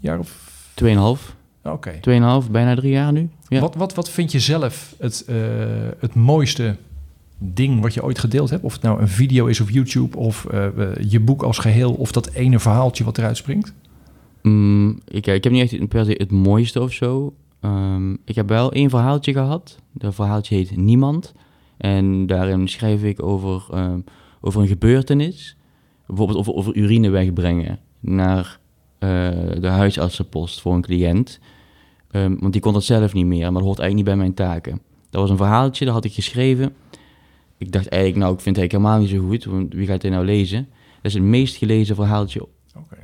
Jaar of, 2,5. oké. 2,5, bijna drie jaar nu. Ja. Wat, wat, wat vind je zelf het, eh, het mooiste ding wat je ooit gedeeld hebt? Of het nou een video is op YouTube of je boek als geheel of dat ene verhaaltje wat eruit springt? Mm, ik, ik heb niet echt per se het mooiste of zo. Ehm, ik heb wel één verhaaltje gehad. Dat verhaaltje heet Niemand. En daarin schrijf ik over, ehm, over een gebeurtenis. Bijvoorbeeld over, over urine wegbrengen naar eh, de huisartsenpost voor een cliënt. Ehm, want die kon dat zelf niet meer, maar dat hoort eigenlijk niet bij mijn taken. Dat was een verhaaltje, dat had ik geschreven. Ik dacht eigenlijk, nou, ik vind het helemaal niet zo goed, want wie gaat dit nou lezen? Dat is het meest gelezen verhaaltje Oké.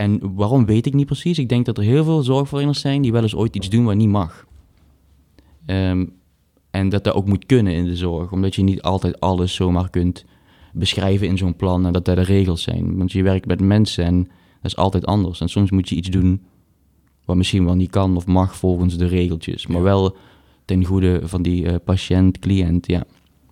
En waarom weet ik niet precies. Ik denk dat er heel veel zorgverleners zijn die wel eens ooit iets doen wat niet mag. Ehm, en dat dat ook moet kunnen in de zorg, omdat je niet altijd alles zomaar kunt beschrijven in zo'n plan en dat dat de regels zijn. Want je werkt met mensen en dat is altijd anders. En soms moet je iets doen wat misschien wel niet kan of mag volgens de regeltjes, maar wel ten goede van die eh, patiënt, cliënt. Ja.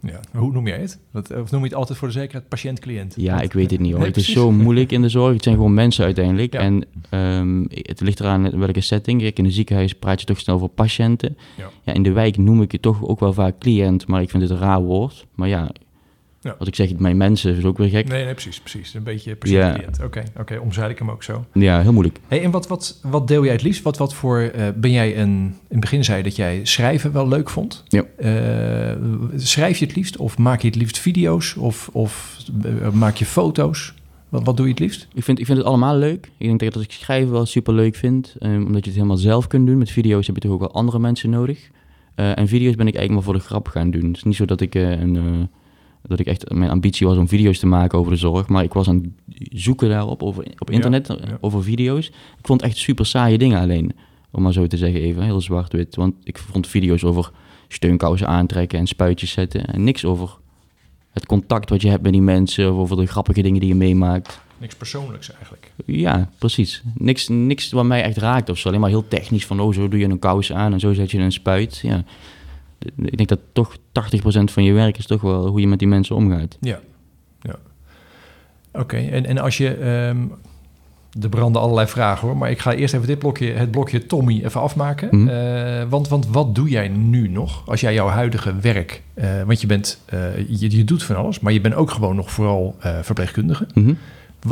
Ja. Hoe noem jij het? Wat, of noem je het altijd voor de zekerheid patiënt-cliënt? Ja, Want- ik weet het niet hoor. Nee, het is zo moeilijk in de zorg. Het zijn gewoon mensen uiteindelijk. Ja. En ehm, het ligt eraan in welke setting. Kijk, in een ziekenhuis praat je toch snel over patiënten. Ja. Ja, in de wijk noem ik het toch ook wel vaak cliënt, maar ik vind het een raar woord. Maar ja, Ja. Als ik zeg mijn mensen, is ook weer gek. Nee, nee, precies, precies. Een beetje persoonlijk. Oké, oké, omzeil ik hem ook zo. Ja, heel moeilijk. Hey, en wat, wat, wat deel jij het liefst? Wat, wat voor, eh, ben jij een, in het begin zei je dat jij schrijven wel leuk vond. Ja. Eh, schrijf je het liefst of maak je het liefst video's of, of eh, maak je foto's? Wat, wat doe je het liefst? Ik vind, ik vind het allemaal leuk. Ik denk dat als ik schrijven wel super leuk vind, ehm, omdat je het helemaal zelf kunt doen. Met video's heb je toch ook wel andere mensen nodig. Eh, en video's ben ik eigenlijk maar voor de grap gaan doen. Het is niet zo dat ik, een, eh, dat ik echt, mijn ambitie was om video's te maken over de zorg. Maar ik was aan het zoeken daarop, over, op internet, ja. eh, over video's. Ik vond echt super saaie dingen alleen. Om maar zo te zeggen even, heel zwart-wit. Want ik vond video's over steunkousen aantrekken en spuitjes zetten. En niks over het contact wat je hebt met die mensen. Of over de grappige dingen die je meemaakt. Niks persoonlijks eigenlijk. Ja, precies. Niks, niks wat mij echt raakt of zo. Alleen maar heel technisch van, oh, zo doe je een kous aan en zo zet je een spuit. Ja. Ik denk dat toch 80% van je werk is toch wel hoe je met die mensen omgaat. Ja, ja. Oké, en, en als je... ehm er branden allerlei vragen hoor, maar ik ga eerst even dit blokje, het blokje Tommy even afmaken. Mhm. Eh, want, want wat doe jij nu nog als jij jouw huidige werk... eh, want je, bent, eh, je, je doet van alles, maar je bent ook gewoon nog vooral verpleegkundige. Mhm.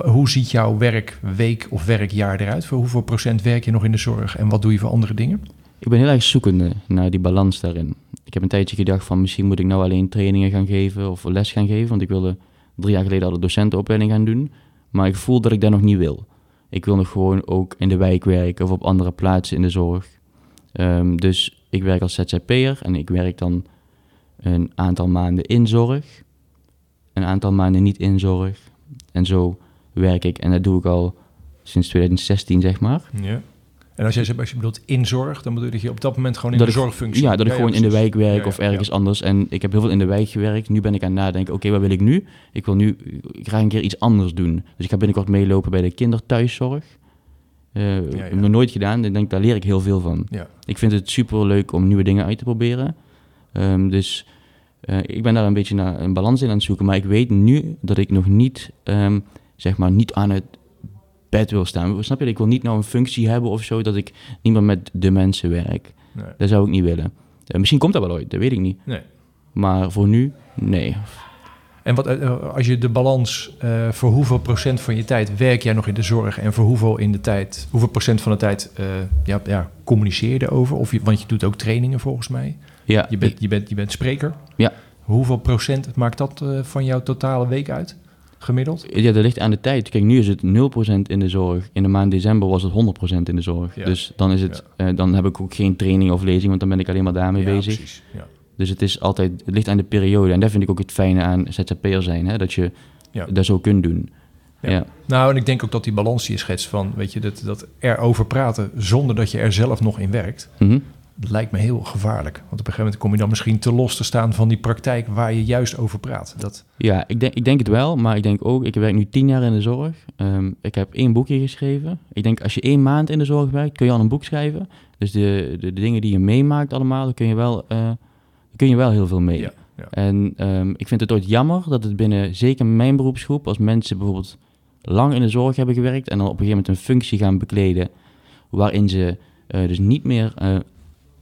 Hoe ziet jouw werkweek of werkjaar eruit? Voor hoeveel procent werk je nog in de zorg en wat doe je voor andere dingen? Ik ben heel erg zoekende naar die balans daarin. Ik heb een tijdje gedacht van misschien moet ik nou alleen trainingen gaan geven of les gaan geven. Want ik wilde drie jaar geleden al de docentenopleiding gaan doen. Maar ik voel dat ik dat nog niet wil. Ik wil nog gewoon ook in de wijk werken of op andere plaatsen in de zorg. Ehm, dus ik werk als ZZP'er en ik werk dan een aantal maanden in zorg. Een aantal maanden niet in zorg. En zo werk ik en dat doe ik al sinds 2016 zeg maar. Ja. En als jij zegt, als je bedoelt in zorg, dan bedoel je dat je op dat moment gewoon in dat de ik, zorgfunctie... Ja, dat ik gewoon in de wijk werk Ja, of ergens anders. En ik heb heel veel in de wijk gewerkt. Nu ben ik aan het nadenken, oké, wat wil ik nu? Ik wil nu ik ga een keer iets anders doen. Dus ik ga binnenkort meelopen bij de kinderthuiszorg. Eh ja. heb ik nog nooit gedaan. Ik denk, daar leer ik heel veel van. Ik vind het super leuk om nieuwe dingen uit te proberen. Ehm, dus eh, ik ben daar een beetje naar een balans in aan het zoeken. Maar ik weet nu dat ik nog niet, ehm, zeg maar, niet aan het bed wil staan. Snap je? Ik wil niet nou een functie hebben of zo dat ik niet meer met de mensen werk. Nee. Dat zou ik niet willen. Eh, misschien komt dat wel ooit, dat weet ik niet. Nee. Maar voor nu, nee. En wat, eh, als je de balans, eh, voor hoeveel procent van je tijd werk jij nog in de zorg en voor hoeveel in de tijd, hoeveel procent van de tijd eh, ja, ja, communiceer je erover? Of je, want je doet ook trainingen volgens mij. Ja, Je bent, je bent, je bent spreker. Ja. Hoeveel procent maakt dat eh, van jouw totale week uit, gemiddeld? ja, dat ligt aan de tijd. Kijk, nu is het 0% in de zorg. In de maand december was het 100% in de zorg. Ja. Dus dan, is het, eh, dan heb ik ook geen training of lezing, want dan ben ik alleen maar daarmee ja, bezig. precies. Ja. Dus het is altijd, het ligt aan de periode. En dat vind ik ook het fijne aan ZZP'er zijn, hè? dat je dat zo kunt doen. Ja. Nou, en ik denk ook dat die balans die je schetst van, weet je, dat, dat erover praten zonder dat je er zelf nog in werkt, Mhm. Dat lijkt me heel gevaarlijk. Want op een gegeven moment kom je dan misschien te los te staan van die praktijk waar je juist over praat. Dat, Ja, ik denk, ik denk het wel, maar ik denk ook, ik werk nu tien jaar in de zorg. Ehm, ik heb één boekje geschreven. Ik denk, als je één maand in de zorg werkt, kun je al een boek schrijven. Dus de, de, de dingen die je meemaakt allemaal, daar kun je wel, eh, kun je wel heel veel mee. Ja, ja. En ehm, ik vind het ooit jammer dat het binnen, zeker mijn beroepsgroep, als mensen bijvoorbeeld lang in de zorg hebben gewerkt en dan op een gegeven moment een functie gaan bekleden waarin ze eh, dus niet meer eh,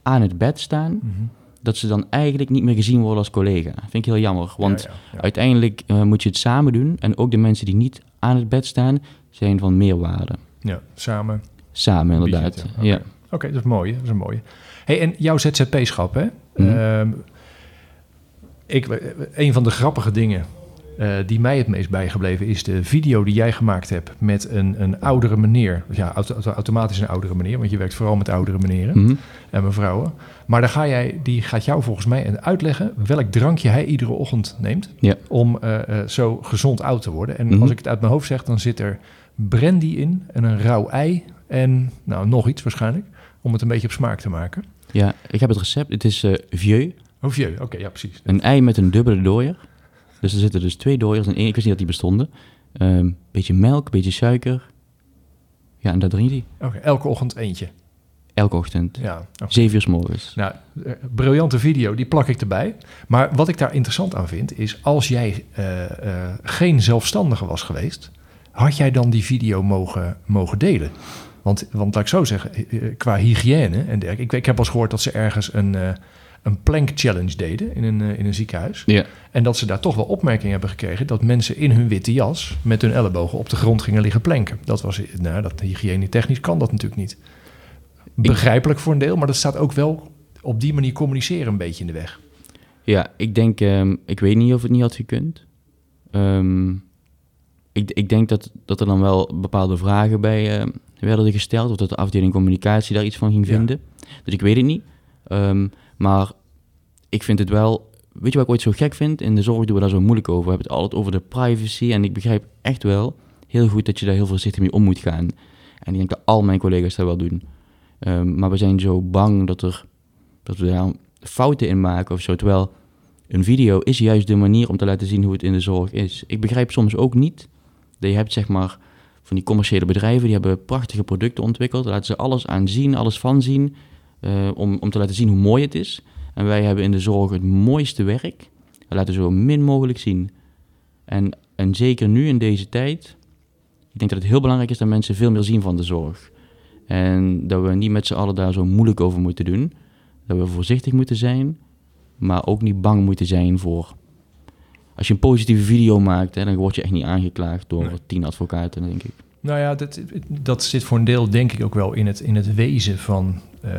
aan het bed staan, Mhm. dat ze dan eigenlijk niet meer gezien worden als collega. Vind ik heel jammer, want Ja, ja, ja. uiteindelijk eh, moet je het samen doen. En ook de mensen die niet aan het bed staan, zijn van meerwaarde. Ja, samen. Samen inderdaad. Oké. Dat is mooi. Dat is een mooie. Hey, en jouw ZZP-schap, hè? Ehm, ik, eh, een van de grappige dingen eh, die mij het meest bijgebleven is de video die jij gemaakt hebt met een, een oudere meneer. Ja, auto- auto- automatisch een oudere meneer, want je werkt vooral met oudere meneren Mhm. en mevrouwen. Maar dan ga jij, die gaat jou volgens mij uitleggen welk drankje hij iedere ochtend neemt Ja. om eh, eh, zo gezond oud te worden. En Mhm. als ik het uit mijn hoofd zeg, dan zit er brandy in en een rauw ei en nou, nog iets waarschijnlijk, om het een beetje op smaak te maken. ja, ik heb het recept. Het is vieux. Oh, vieux. Oké, ja, precies. Een ei met een dubbele dooier. Dus er zitten dus twee dooiers in één. Ik wist niet dat die bestonden. Ehm beetje melk, beetje suiker. Ja, en dat drinkt hij. Oké, elke ochtend eentje. Elke ochtend. Ja. Zeven uur s morgens. Nou, eh, briljante video, die plak ik erbij. Maar wat ik daar interessant aan vind, is als jij eh, eh, geen zelfstandige was geweest, had jij dan die video mogen, mogen delen? Want, want laat ik zo zeggen, qua hygiëne en dergelijke. Ik, ik heb al eens gehoord dat ze ergens een, een plank challenge deden in een, eh, in een ziekenhuis. Ja. En dat ze daar toch wel opmerkingen hebben gekregen dat mensen in hun witte jas met hun ellebogen op de grond gingen liggen planken. Dat was, nou, dat hygiënetechnisch kan dat natuurlijk niet. Begrijpelijk voor een deel, maar dat staat ook wel op die manier communiceren een beetje in de weg. Ja, ik denk, ehm, ik weet niet of het niet had gekund. Ehm, ik, ik denk dat, dat er dan wel bepaalde vragen bij eh, werden gesteld, of dat de afdeling communicatie daar iets van ging Ja. vinden. Dus ik weet het niet. Ehm, maar ik vind het wel, weet je wat ik ooit zo gek vind? In de zorg doen we daar zo moeilijk over. We hebben het altijd over de privacy en ik begrijp echt wel heel goed dat je daar heel voorzichtig mee om moet gaan. En ik denk dat al mijn collega's dat wel doen. Ehm, maar we zijn zo bang dat, er, dat we daar fouten in maken of zo. Terwijl een video is juist de manier om te laten zien hoe het in de zorg is. Ik begrijp soms ook niet dat je hebt zeg maar van die commerciële bedrijven, die hebben prachtige producten ontwikkeld. Laten ze alles aan zien, alles van zien, eh, om, om te laten zien hoe mooi het is. En wij hebben in de zorg het mooiste werk. We laten zo min mogelijk zien. En, en zeker nu in deze tijd, ik denk dat het heel belangrijk is dat mensen veel meer zien van de zorg. En dat we niet met z'n allen daar zo moeilijk over moeten doen. Dat we voorzichtig moeten zijn, maar ook niet bang moeten zijn voor. Als je een positieve video maakt, hè, dan word je echt niet aangeklaagd door Nee. tien advocaten, denk ik. Nou ja, dat, dat zit voor een deel denk ik ook wel in het, in het wezen van eh,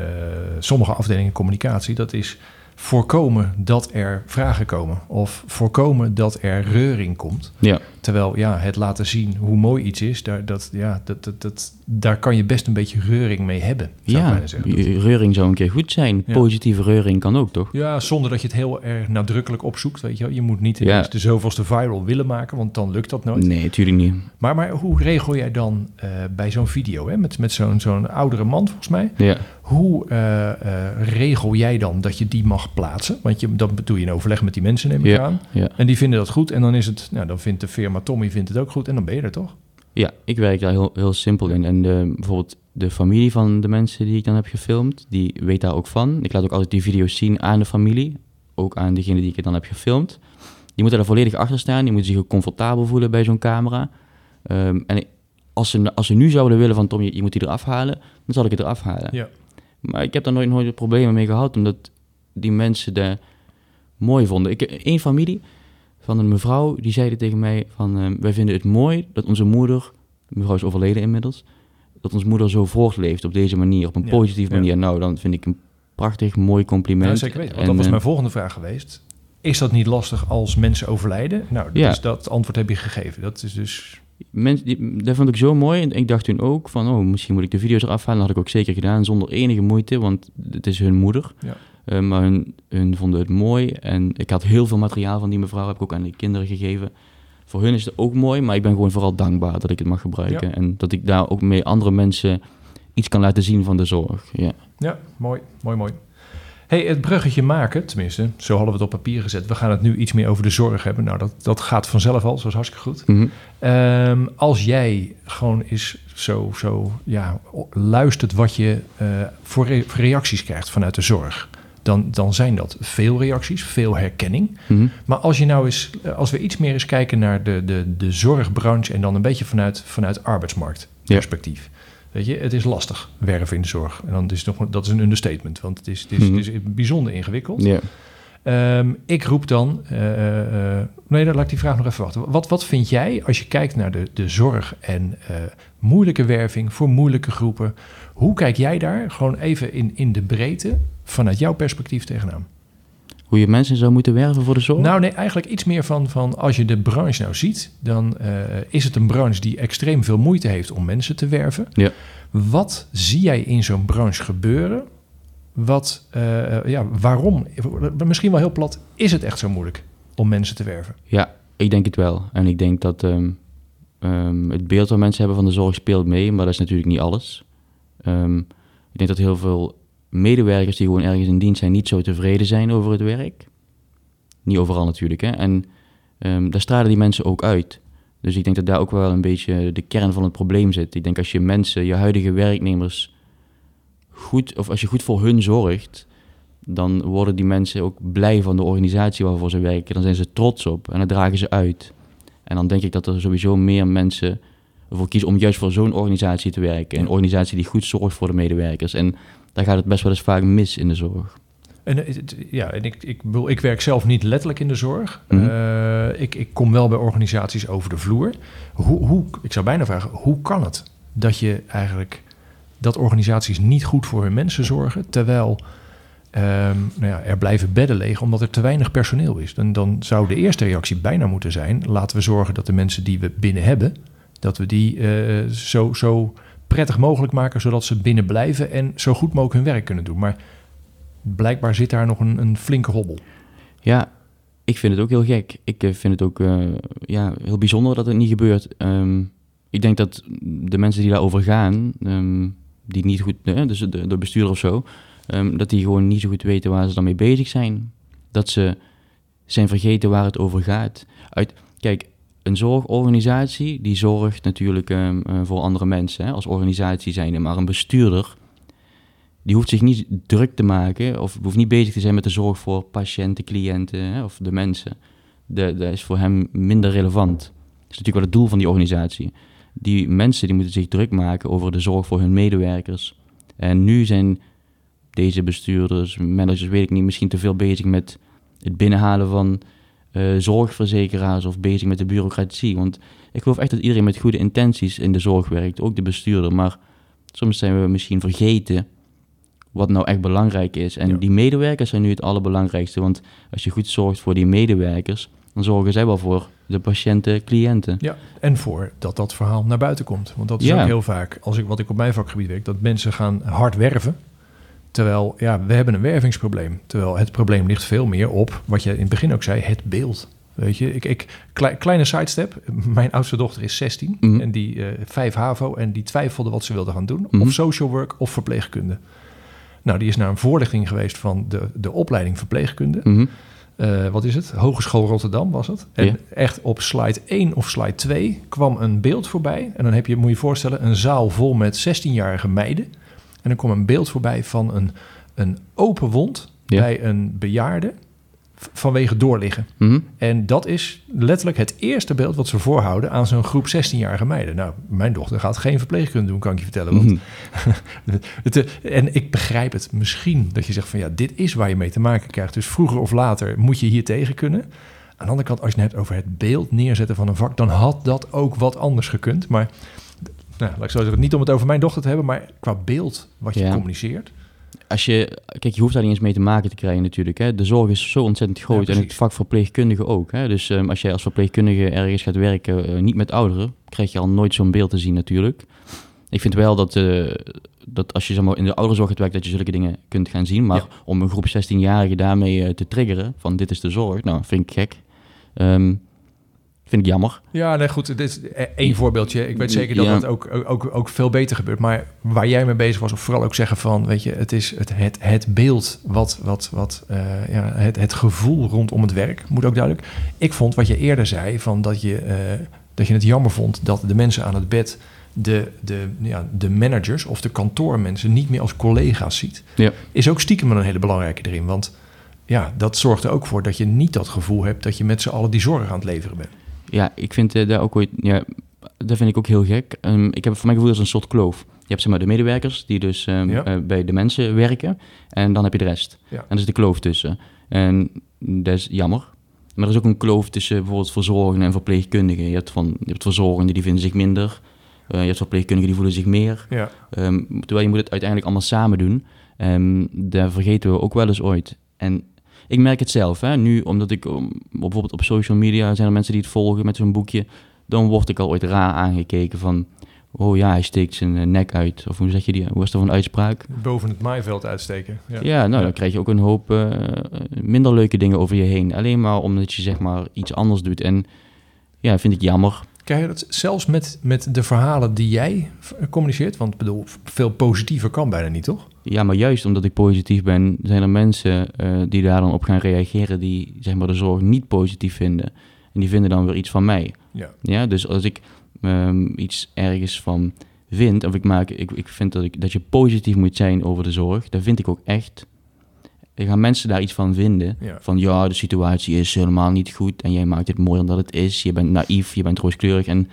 sommige afdelingen communicatie. Dat is voorkomen dat er vragen komen of voorkomen dat er reuring komt. Ja, Terwijl ja, het laten zien hoe mooi iets is, daar, dat, ja, dat, dat, dat, daar kan je best een beetje reuring mee hebben. Zou ja zeggen. reuring zou een keer goed zijn. Ja. Positieve reuring kan ook, toch? Ja, zonder dat je het heel erg nadrukkelijk opzoekt. Weet je, je moet niet Ja. de zoveelste viral willen maken, want dan lukt dat nooit. Nee, natuurlijk niet. Maar, maar hoe regel jij dan eh, bij zo'n video, hè, met, met zo'n zo'n oudere man volgens mij? Ja, Hoe eh, eh, regel jij dan dat je die mag plaatsen? Want je, dat doe je in overleg met die mensen, neem ik Ja. aan. ja. En die vinden dat goed. En dan is het, nou, dan vindt de firma Tommy vindt het ook goed. En dan ben je er toch? Ja, ik werk daar heel, heel simpel in. En de, bijvoorbeeld de familie van de mensen die ik dan heb gefilmd, die weet daar ook van. Ik laat ook altijd die video's zien aan de familie, ook aan degene die ik dan heb gefilmd. Die moeten er volledig achter staan, die moeten zich ook comfortabel voelen bij zo'n camera. Ehm, en ik- als ze, als ze nu zouden willen van Tom, je, je moet die eraf halen, dan zal ik het eraf halen. Ja. Maar ik heb daar nooit, nooit problemen mee gehad, omdat die mensen de mooi vonden. Ik, één familie van een mevrouw, die zeiden tegen mij van... eh, wij vinden het mooi dat onze moeder, mevrouw is overleden inmiddels... dat onze moeder zo voortleeft op deze manier, op een Ja, positieve ja. manier. Nou, dan vind ik een prachtig, mooi compliment. Ja, zeker weten. Want En, dat was eh, mijn volgende vraag geweest. Is dat niet lastig als mensen overlijden? Nou, Ja. dus dat antwoord heb je gegeven. Dat is dus... Mensen, die, dat vond ik zo mooi. En ik dacht toen ook van, oh, misschien moet ik de video's eraf halen. Dat had ik ook zeker gedaan, zonder enige moeite, want het is hun moeder. Ja. Eh, maar hun, hun vonden het mooi. En ik had heel veel materiaal van die mevrouw, heb ik ook aan de kinderen gegeven. Voor hun is het ook mooi, maar ik ben gewoon vooral dankbaar dat ik het mag gebruiken. En dat ik daar ook mee andere mensen iets kan laten zien van de zorg. Ja, Ja, mooi, mooi, mooi. hey, het bruggetje maken, tenminste, zo hadden we het op papier gezet. We gaan het nu iets meer over de zorg hebben. Nou, dat, dat gaat vanzelf al, dat is hartstikke goed. Mhm. Ehm, als jij gewoon eens zo, zo ja, luistert wat je eh, voor, re- voor reacties krijgt vanuit de zorg, dan, dan zijn dat veel reacties, veel herkenning. Mhm. Maar als je nou eens, eh, als we iets meer eens kijken naar de, de, de zorgbranche en dan een beetje vanuit, vanuit arbeidsmarktperspectief. Weet je, het is lastig werven in de zorg. En dan is het nog, dat is een understatement, want het is, het is, Mhm. het is bijzonder ingewikkeld. ja. Ehm, ik roep dan. eh, eh, nee, dan laat ik die vraag nog even wachten. Wat, wat vind jij als je kijkt naar de, de zorg en moeilijke werving voor moeilijke groepen? Hoe kijk jij daar gewoon even in, in de breedte vanuit jouw perspectief tegenaan? Hoe je mensen zou moeten werven voor de zorg? Nou, nee, eigenlijk iets meer van, van als je de branche nou ziet, dan eh, is het een branche die extreem veel moeite heeft om mensen te werven. Ja. Wat zie jij in zo'n branche gebeuren? Wat, eh, ja, waarom? Misschien wel heel plat, is het echt zo moeilijk om mensen te werven? Ja, ik denk het wel. En ik denk dat ehm, ehm, het beeld dat mensen hebben van de zorg speelt mee, maar dat is natuurlijk niet alles. Ehm, ik denk dat heel veel medewerkers die gewoon ergens in dienst zijn niet zo tevreden zijn over het werk. Niet overal natuurlijk, hè. En ehm, daar stralen die mensen ook uit. Dus ik denk dat daar ook wel een beetje de kern van het probleem zit. Ik denk als je mensen, je huidige werknemers, goed, of als je goed voor hun zorgt, dan worden die mensen ook blij van de organisatie waarvoor ze werken. Dan zijn ze trots op en dat dragen ze uit. En dan denk ik dat er sowieso meer mensen ervoor kiezen om juist voor zo'n organisatie te werken. Een organisatie die goed zorgt voor de medewerkers. En daar gaat het best wel eens vaak mis in de zorg. En, het- ja, en ik, ik, bedoel, ik werk zelf niet letterlijk in de zorg. Mhm. Eh, ik, ik kom wel bij organisaties over de vloer. Hoe, hoe, ik zou bijna vragen, hoe kan het dat je eigenlijk dat organisaties niet goed voor hun mensen zorgen, terwijl ehm, nou ja, er blijven bedden leeg omdat er te weinig personeel is? Dan, dan zou de eerste reactie bijna moeten zijn: laten we zorgen dat de mensen die we binnen hebben, dat we die eh, zo, zo prettig mogelijk maken, zodat ze binnen blijven en zo goed mogelijk hun werk kunnen doen. Maar blijkbaar zit daar nog een, een flinke hobbel. Ja, ik vind het ook heel gek. Ik eh, vind het ook eh, ja, heel bijzonder dat het niet gebeurt. Ehm, ik denk dat de mensen die daarover gaan, ehm, die niet goed, eh, dus de, de bestuurder of zo, ehm, dat die gewoon niet zo goed weten waar ze dan mee bezig zijn. Dat ze zijn vergeten waar het over gaat. Uit, kijk, een zorgorganisatie die zorgt natuurlijk ehm, eh, voor andere mensen hè, als organisatie zijnde, maar een bestuurder die hoeft zich niet druk te maken of hoeft niet bezig te zijn met de zorg voor patiënten, cliënten hè, of de mensen. Dat is voor hem minder relevant. Dat is natuurlijk wel het doel van die organisatie. Die mensen die moeten zich druk maken over de zorg voor hun medewerkers. En nu zijn deze bestuurders, managers, weet ik niet, misschien te veel bezig met het binnenhalen van eh, zorgverzekeraars of bezig met de bureaucratie. Want ik geloof echt dat iedereen met goede intenties in de zorg werkt, ook de bestuurder. Maar soms zijn we misschien vergeten wat nou echt belangrijk is. En Ja. die medewerkers zijn nu het allerbelangrijkste. Want als je goed zorgt voor die medewerkers, dan zorgen zij wel voor de patiënten, cliënten. Ja, en voor dat dat verhaal naar buiten komt. Want dat is Ja. ook heel vaak, als ik, wat ik op mijn vakgebied werk, dat mensen gaan hard werven. Terwijl, ja, we hebben een wervingsprobleem. Terwijl het probleem ligt veel meer op, wat je in het begin ook zei, het beeld. Weet je, ik, ik, klei- kleine sidestep. Mijn oudste dochter is 16 Mhm. en die eh 5 HAVO en die twijfelde wat ze wilde gaan doen. Mhm. Of social work of verpleegkunde. Nou, die is naar een voorlichting geweest van de, de opleiding verpleegkunde. Mhm. Eh, wat is het? Hogeschool Rotterdam was het. En echt op slide 1 of slide 2 kwam een beeld voorbij. En dan heb je, moet je je voorstellen, een zaal vol met 16-jarige meiden. En dan kwam een beeld voorbij van een, een open wond Ja. bij een bejaarde vanwege doorliggen. Mhm. En dat is letterlijk het eerste beeld wat ze voorhouden aan zo'n groep 16-jarige meiden. Nou, mijn dochter gaat geen verpleegkunde doen, kan ik je vertellen. Want Mhm. het, eh, en ik begrijp het misschien dat je zegt van ja, dit is waar je mee te maken krijgt. Dus vroeger of later moet je hier tegen kunnen. Aan de andere kant, als je het hebt over het beeld neerzetten van een vak, dan had dat ook wat anders gekund. Maar nou, laat ik zo zeggen, niet om het over mijn dochter te hebben, maar qua beeld wat je Ja. communiceert. Als je, kijk, je hoeft daar niet eens mee te maken te krijgen natuurlijk. Hè. De zorg is zo ontzettend groot Ja, en het vak verpleegkundige ook. Hè. Dus ehm, als jij als verpleegkundige ergens gaat werken, eh, niet met ouderen, krijg je al nooit zo'n beeld te zien natuurlijk. Ik vind wel dat, eh, dat als je zeg maar, in de ouderenzorg gaat werken, dat je zulke dingen kunt gaan zien. Maar Ja. om een groep 16-jarigen daarmee eh, te triggeren, van dit is de zorg, nou, vind ik gek. Ehm, vind ik jammer. Ja, nee, goed. Dit is e- één voorbeeldje. Ik weet zeker dat Ja. het ook, ook, ook veel beter gebeurt. Maar waar jij mee bezig was, of vooral ook zeggen van, weet je, het is het, het, het beeld, wat, wat, wat, eh, ja, het, het gevoel rondom het werk, moet ook duidelijk. Ik vond wat je eerder zei, van dat je, eh, dat je het jammer vond dat de mensen aan het bed de, de, ja, de managers of de kantoormensen niet meer als collega's ziet. Ja. Is ook stiekem een hele belangrijke erin. Want ja, dat zorgt er ook voor dat je niet dat gevoel hebt dat je met z'n allen die zorg aan het leveren bent. Ja, ik vind eh, daar ook ooit, ja, dat vind ik ook heel gek. Ehm, ik heb voor mijn gevoel als een soort kloof. Je hebt zeg maar de medewerkers die dus ehm, Ja. eh, bij de mensen werken en dan heb je de rest. Ja. En er zit een kloof tussen. En dat is jammer. Maar er is ook een kloof tussen bijvoorbeeld verzorgenden en verpleegkundigen. Je hebt, van, je hebt verzorgenden die vinden zich minder. Eh, je hebt verpleegkundigen die voelen zich meer. Ja. Ehm, terwijl je moet het uiteindelijk allemaal samen doen. Ehm daar vergeten we ook wel eens ooit. En ik merk het zelf. Hè? Nu, omdat ik bijvoorbeeld op social media zijn er mensen die het volgen met zo'n boekje. Dan word ik al ooit raar aangekeken van... Oh ja, hij steekt zijn eh, nek uit. Of hoe zeg je die? Hoe is dat van een uitspraak? Boven het maaiveld uitsteken. Ja. Ja, nou dan krijg je ook een hoop eh, minder leuke dingen over je heen. Alleen maar omdat je zeg maar iets anders doet. En ja, vind ik jammer. Krijg je dat zelfs met, met de verhalen die jij communiceert? Want bedoel, veel positiever kan bijna niet, toch? Ja, maar juist omdat ik positief ben, zijn er mensen eh, die daar dan op gaan reageren die zeg maar de zorg niet positief vinden. En die vinden dan weer iets van mij. Ja. Ja, dus als ik ehm, iets ergens van vind, of ik maak, ik, ik vind dat, ik, dat je positief moet zijn over de zorg, dat vind ik ook echt. Gaan mensen daar iets van vinden. Ja. Van ja, de situatie is helemaal niet goed en jij maakt het mooier dan het is. Je bent naïef, je bent rooskleurig. En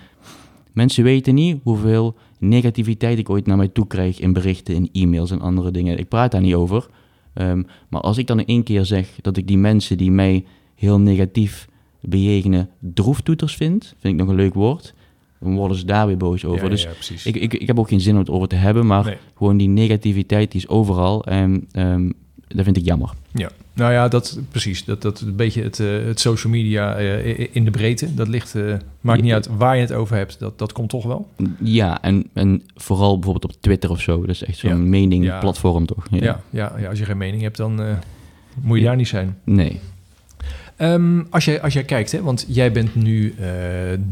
mensen weten niet hoeveel negativiteit ik ooit naar mij toe krijg in berichten, in e-mails en andere dingen. Ik praat daar niet over. Ehm, maar als ik dan in één keer zeg dat ik die mensen die mij heel negatief bejegenen droeftoeters vind, vind ik nog een leuk woord, dan worden ze daar weer boos over. Ja, dus ja, ik, ik, ik heb ook geen zin om het over te hebben, maar Nee. gewoon die negativiteit die is overal en ehm, dat vind ik jammer. Ja, nou ja, dat precies. Dat, dat een beetje het, eh, het social media eh, in de breedte. Dat ligt, eh, maakt niet Ja. uit waar je het over hebt. Dat, dat komt toch wel. Ja, en, en vooral bijvoorbeeld op Twitter of zo, dat is echt zo'n Ja. meningplatform toch? Ja, ja, ja, als je geen mening hebt, dan moet je daar niet zijn. Nee. Ehm, als, jij, als jij kijkt, hè, want jij bent nu, eh,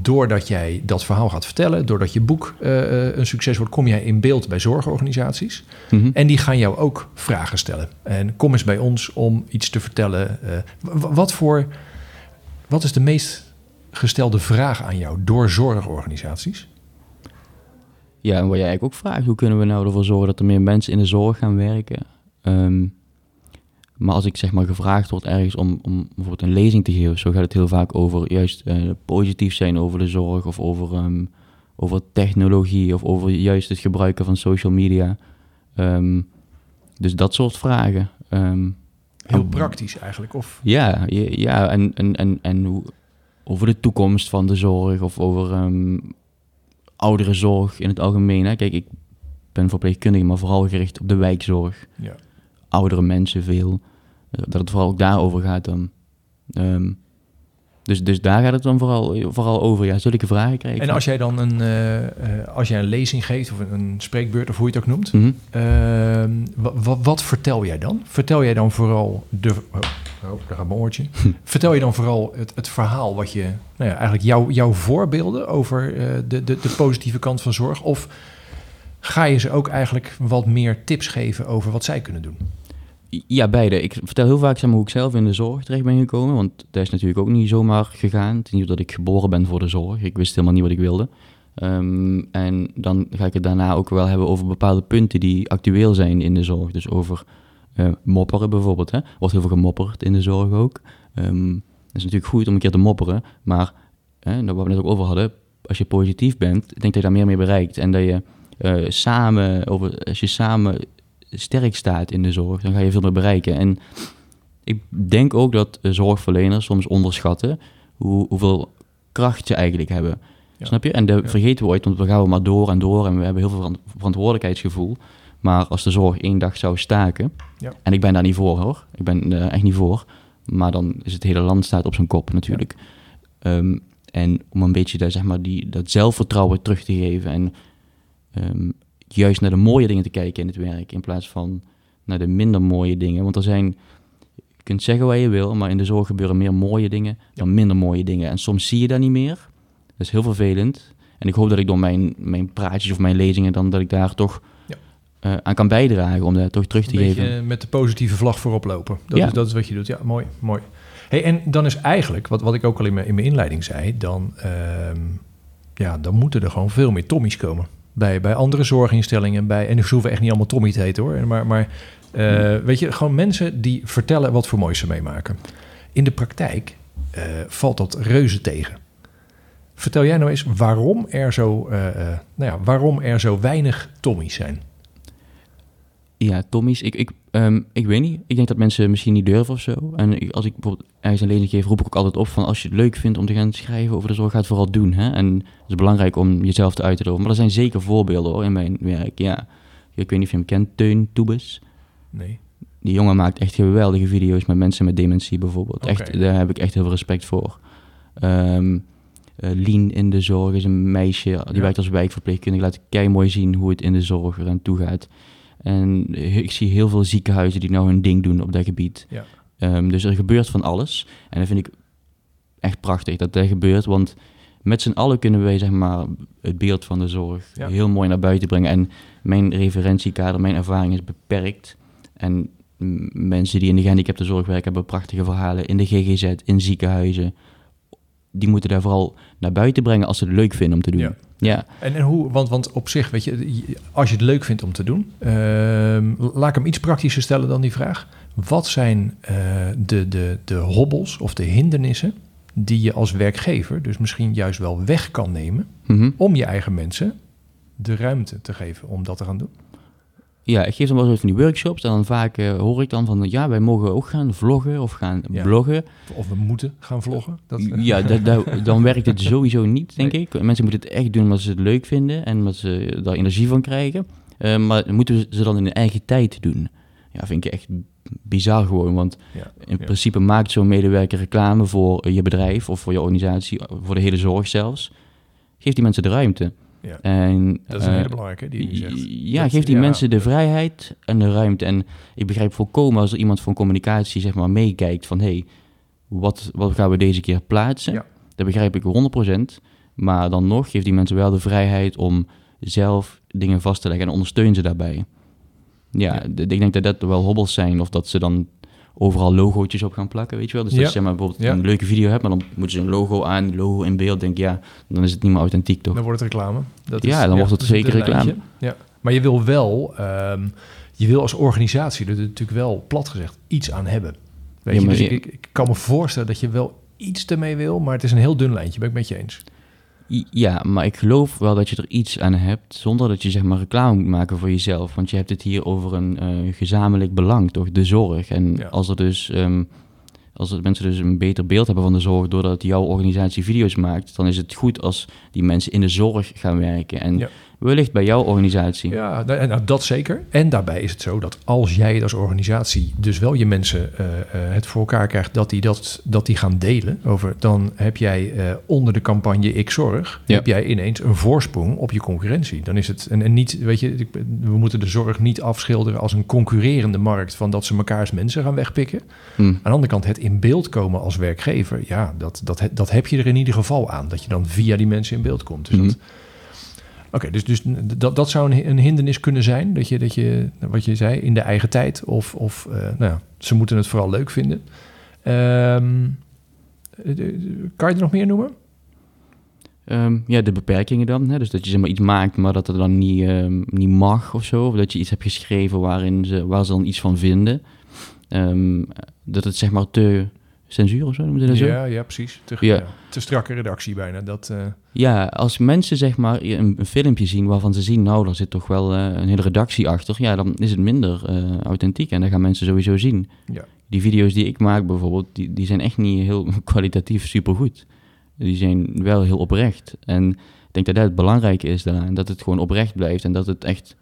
doordat jij dat verhaal gaat vertellen, doordat je boek eh, eh, een succes wordt, kom jij in beeld bij zorgorganisaties. Mhm. En die gaan jou ook vragen stellen. En kom eens bij ons om iets te vertellen. Wat, voor, wat is de meest gestelde vraag aan jou door zorgorganisaties? Ja, en wat jij eigenlijk ook vraagt, hoe kunnen we nou ervoor zorgen dat er meer mensen in de zorg gaan werken? Ehm, maar als ik zeg maar gevraagd word ergens om, om bijvoorbeeld een lezing te geven, zo gaat het heel vaak over juist eh, positief zijn over de zorg of over, ehm, over technologie of over juist het gebruiken van social media. Ehm, dus dat soort vragen. Ehm, Heel en- praktisch eigenlijk. Of, Ja, ja, en, en, en, en hoe, over de toekomst van de zorg of over ouderenzorg in het algemeen. Hè. Kijk, ik ben verpleegkundige, maar vooral gericht op de wijkzorg. ja. Oudere mensen veel. Dat het vooral ook daarover gaat dan. Ehm, dus, dus daar gaat het dan vooral, vooral over. Ja, zulke vragen krijgen. En als jij dan een, eh, eh, als jij een lezing geeft of een, spreekbeurt of hoe je het ook noemt. Mhm. ehm, wa- wa- wat vertel jij dan? Vertel jij dan vooral de... Oh, oh daar gaat mijn oortje. vertel je dan vooral het, het verhaal wat je... Nou ja, eigenlijk jouw jouw voorbeelden over eh, de, de, de positieve kant van zorg? Of ga je ze ook eigenlijk wat meer tips geven over wat zij kunnen doen? Ja, beide. Ik vertel heel vaak hoe ik zelf in de zorg terecht ben gekomen. Want dat is natuurlijk ook niet zomaar gegaan. Het is niet dat ik geboren ben voor de zorg. Ik wist helemaal niet wat ik wilde. Ehm, en dan ga ik het daarna ook wel hebben over bepaalde punten die actueel zijn in de zorg. Dus over eh, mopperen bijvoorbeeld. Hè. Wordt heel veel gemopperd in de zorg ook. Het is natuurlijk goed om een keer te mopperen. Maar, hè, waar we net ook over hadden, als je positief bent, denk dat je daar meer mee bereikt. En dat je eh, samen, over, als je samen sterk staat in de zorg, dan ga je veel meer bereiken. En ik denk ook dat eh, zorgverleners soms onderschatten hoe, hoeveel kracht ze eigenlijk hebben. Ja. Snap je? En dat vergeten we ooit, want we gaan maar door en door en we hebben heel veel verant- verantwoordelijkheidsgevoel. Maar als de zorg één dag zou staken, Ja. en ik ben daar niet voor hoor, ik ben er echt niet voor, maar dan is het hele land staat op zijn kop natuurlijk. Ehm, en om een beetje daar, zeg maar, die, dat zelfvertrouwen terug te geven en ehm, juist naar de mooie dingen te kijken in het werk, in plaats van naar de minder mooie dingen. Want er zijn, je kunt zeggen wat je wil, maar in de zorg gebeuren meer mooie dingen dan minder mooie dingen. En soms zie je dat niet meer. Dat is heel vervelend. En ik hoop dat ik door mijn, mijn praatjes of mijn lezingen dan dat ik daar toch Ja. eh, aan kan bijdragen om dat toch terug te beetje geven. met de positieve vlag voorop lopen. Dat, Ja. is, dat is wat je doet. Ja, mooi, mooi. Hey, en dan is eigenlijk, wat, wat ik ook al in mijn, in mijn inleiding zei, dan, ehm, ja, dan moeten er gewoon veel meer Tommy's komen. Bij, bij andere zorginstellingen. Bij, en ze hoeven echt niet allemaal Tommy te heten hoor. Maar, maar eh, weet je, gewoon mensen die vertellen wat voor moois ze meemaken. In de praktijk eh, valt dat reuze tegen. Vertel jij nou eens waarom er zo, eh, nou ja, waarom er zo weinig Tommy's zijn? Ja, Tommy's. Ik, ik, ehm, ik weet niet. Ik denk dat mensen misschien niet durven of zo. En ik- als ik bijvoorbeeld ergens een lezing geef, roep ik ook altijd op van als je het leuk vindt om te gaan schrijven over de zorg, ga het vooral doen. Hè? En het is belangrijk om jezelf te uiten. Maar er zijn zeker voorbeelden hoor in mijn werk. Ja, ik weet niet of je hem kent, Teun Toebes. Nee. Die jongen maakt echt geweldige video's met mensen met dementie bijvoorbeeld. Echt, daar heb ik echt heel veel respect voor. Eh, Lien in de zorg is een meisje, die Ja. werkt als wijkverpleegkundige. Laat kei mooi zien hoe het in de zorg eraan toe gaat. En ik zie heel veel ziekenhuizen die nou hun ding doen op dat gebied. Ja. Ehm, dus er gebeurt van alles. En dat vind ik echt prachtig dat dat gebeurt. Want met z'n allen kunnen wij zeg maar, het beeld van de zorg Ja. heel mooi naar buiten brengen. En mijn referentiekader, mijn ervaring is beperkt. En mensen die in de gehandicaptenzorg werken hebben prachtige verhalen in de GGZ, in ziekenhuizen. Die moeten daar vooral naar buiten brengen als ze het leuk vinden om te doen. Ja. Ja, En, en hoe, want, want op zich, weet je, als je het leuk vindt om te doen, ehm, laat ik hem iets praktischer stellen dan die vraag. Wat zijn eh, de, de, de hobbels of de hindernissen die je als werkgever dus misschien juist wel weg kan nemen Mhm. om je eigen mensen de ruimte te geven om dat te gaan doen? Ja, ik geef dan wel eens van die workshops. En dan vaak eh, hoor ik dan van, ja, wij mogen ook gaan vloggen of gaan Ja. bloggen. Of we moeten gaan vloggen. Dat, Ja, da- da- dan werkt het sowieso niet, denk ik. Mensen moeten het echt doen omdat ze het leuk vinden en omdat ze daar energie van krijgen. Eh, maar moeten ze dan in hun eigen tijd doen? Ja, vind ik echt bizar gewoon. Want Ja, in ja. principe maakt zo'n medewerker reclame voor je bedrijf of voor je organisatie, voor de hele zorg zelfs. Geef die mensen de ruimte. Ja. En, Dat is een eh, hele belangrijke die je zegt. ja, Dat- geef die ja, mensen de vrijheid en de ruimte. En ik begrijp volkomen als er iemand van communicatie zeg maar meekijkt van... hé, hey, wat, wat gaan we deze keer plaatsen? Ja. Dat begrijp ik 100%. Maar dan nog geeft die mensen wel de vrijheid om zelf dingen vast te leggen en ondersteun ze daarbij. Ja, ik denk dat dat wel hobbels zijn of dat ze dan overal logootjes op gaan plakken, weet je wel. Dus Ja. je maar, bijvoorbeeld Ja. een leuke video hebt, maar dan moeten ze een logo aan, logo in beeld. Denk ja, dan is het niet meer authentiek, toch? Dan wordt het reclame. Dat Ja, dan wordt het zeker reclame. Ja. Maar je wil wel, ehm, je wil als organisatie er natuurlijk wel plat gezegd iets aan hebben. Weet je, dus je- ik, ik kan me voorstellen dat je wel iets ermee wil, maar het is een heel dun lijntje. Ben ik met je eens. Ja, maar ik geloof wel dat je er iets aan hebt zonder dat je zeg maar reclame moet maken voor jezelf. Want je hebt het hier over een eh, gezamenlijk belang, toch? De zorg. En Ja. als er dus ehm, als er mensen dus een beter beeld hebben van de zorg doordat jouw organisatie video's maakt, dan is het goed als die mensen in de zorg gaan werken. En Ja. Wellicht bij jouw organisatie. Ja, nou, nou, dat zeker. En daarbij is het zo dat als jij als organisatie dus wel je mensen eh, eh, het voor elkaar krijgt dat die, dat, dat die gaan delen over, dan heb jij eh, onder de campagne Ik Zorg, Ja. heb jij ineens een voorsprong op je concurrentie. Dan is het, en, en niet, weet je, we moeten de zorg niet afschilderen als een concurrerende markt van dat ze mekaars mensen gaan wegpikken. Hm. Aan de andere kant, het in beeld komen als werkgever, ja, dat, dat, dat heb je er in ieder geval aan. Dat je dan via die mensen in beeld komt. Dus Mhm. dat, Oké, dus, dus dat, dat zou een, een hindernis kunnen zijn. Dat je, dat je, wat je zei, in de eigen tijd. Of, of eh, nou ja, ze moeten het vooral leuk vinden. Ehm, eh, kan je er nog meer noemen? Ehm, ja, de beperkingen dan. Hè? Dus dat je zeg maar, iets maakt, maar dat het dan niet, ehm, niet mag of zo. Of dat je iets hebt geschreven waarin ze, waar ze dan iets van vinden. Dat het zeg maar te censuur of zo, noemen ze dat zo? Ja, ja, precies. Te, Ja. ja, te strakke redactie bijna. Dat, eh, Ja, als mensen zeg maar een, een filmpje zien waarvan ze zien, nou, daar zit toch wel eh, een hele redactie achter. Ja, dan is het minder eh, authentiek en dat gaan mensen sowieso zien. Ja. Die video's die ik maak bijvoorbeeld, die, die zijn echt niet heel kwalitatief supergoed. Die zijn wel heel oprecht. En ik denk dat dat het belangrijke is daaraan. Dat het gewoon oprecht blijft en dat het echt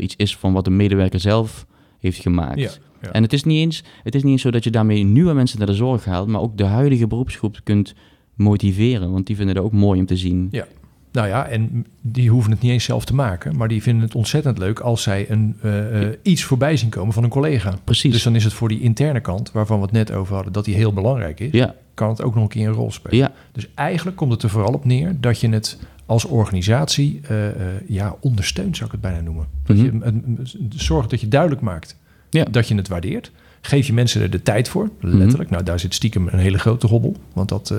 iets is van wat de medewerker zelf heeft gemaakt. Ja. En het is, niet eens, het is niet eens zo dat je daarmee nieuwe mensen naar de zorg haalt, maar ook de huidige beroepsgroep kunt motiveren. Want die vinden het ook mooi om te zien. Ja. Nou ja, en die hoeven het niet eens zelf te maken. Maar die vinden het ontzettend leuk als zij een, eh, eh, iets voorbij zien komen van een collega. Precies. Dus dan is het voor die interne kant, waarvan we het net over hadden, dat die heel belangrijk is. ja, Kan het ook nog een keer een rol spelen. ja, Dus eigenlijk komt het er vooral op neer dat je het als organisatie eh, ja, ondersteunt, zou ik het bijna noemen. Dat je Mhm. zorgt dat je duidelijk maakt Ja. dat je het waardeert. Geef je mensen er de tijd voor, Mhm. letterlijk. Nou, daar zit stiekem een hele grote hobbel. Want dat, eh,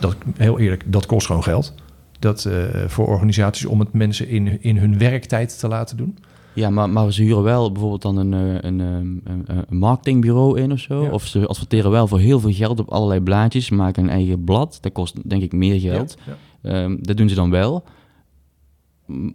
dat heel eerlijk, dat kost gewoon geld. Dat eh, voor organisaties om het mensen in, in hun werktijd te laten doen. ja maar, maar ze huren wel bijvoorbeeld dan een, eh, een, een, een marketingbureau in of zo. Ja. Of ze adverteren wel voor heel veel geld op allerlei blaadjes. Ze maken een eigen blad. Dat kost denk ik meer geld. Ja, ja. Ehm, dat doen ze dan wel.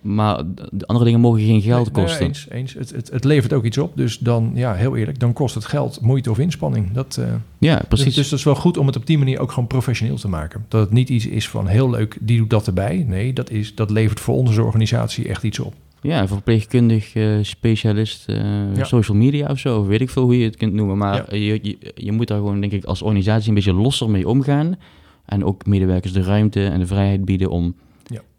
Maar de andere dingen mogen geen geld Nee, nee, kosten. eens, eens. Het, het, het levert ook iets op. Dus dan, ja, heel eerlijk, dan kost het geld, moeite of inspanning. Dat, eh, ja, precies. Dus, dus dat is wel goed om het op die manier ook gewoon professioneel te maken. Dat het niet iets is van heel leuk, die doet dat erbij. Nee, dat, is, dat levert voor onze organisatie echt iets op. Ja, verpleegkundig eh, specialist eh, Ja. social media of zo. Weet ik veel hoe je het kunt noemen. Maar Ja. je, je, je moet daar gewoon, denk ik, als organisatie een beetje losser mee omgaan. En ook medewerkers de ruimte en de vrijheid bieden om...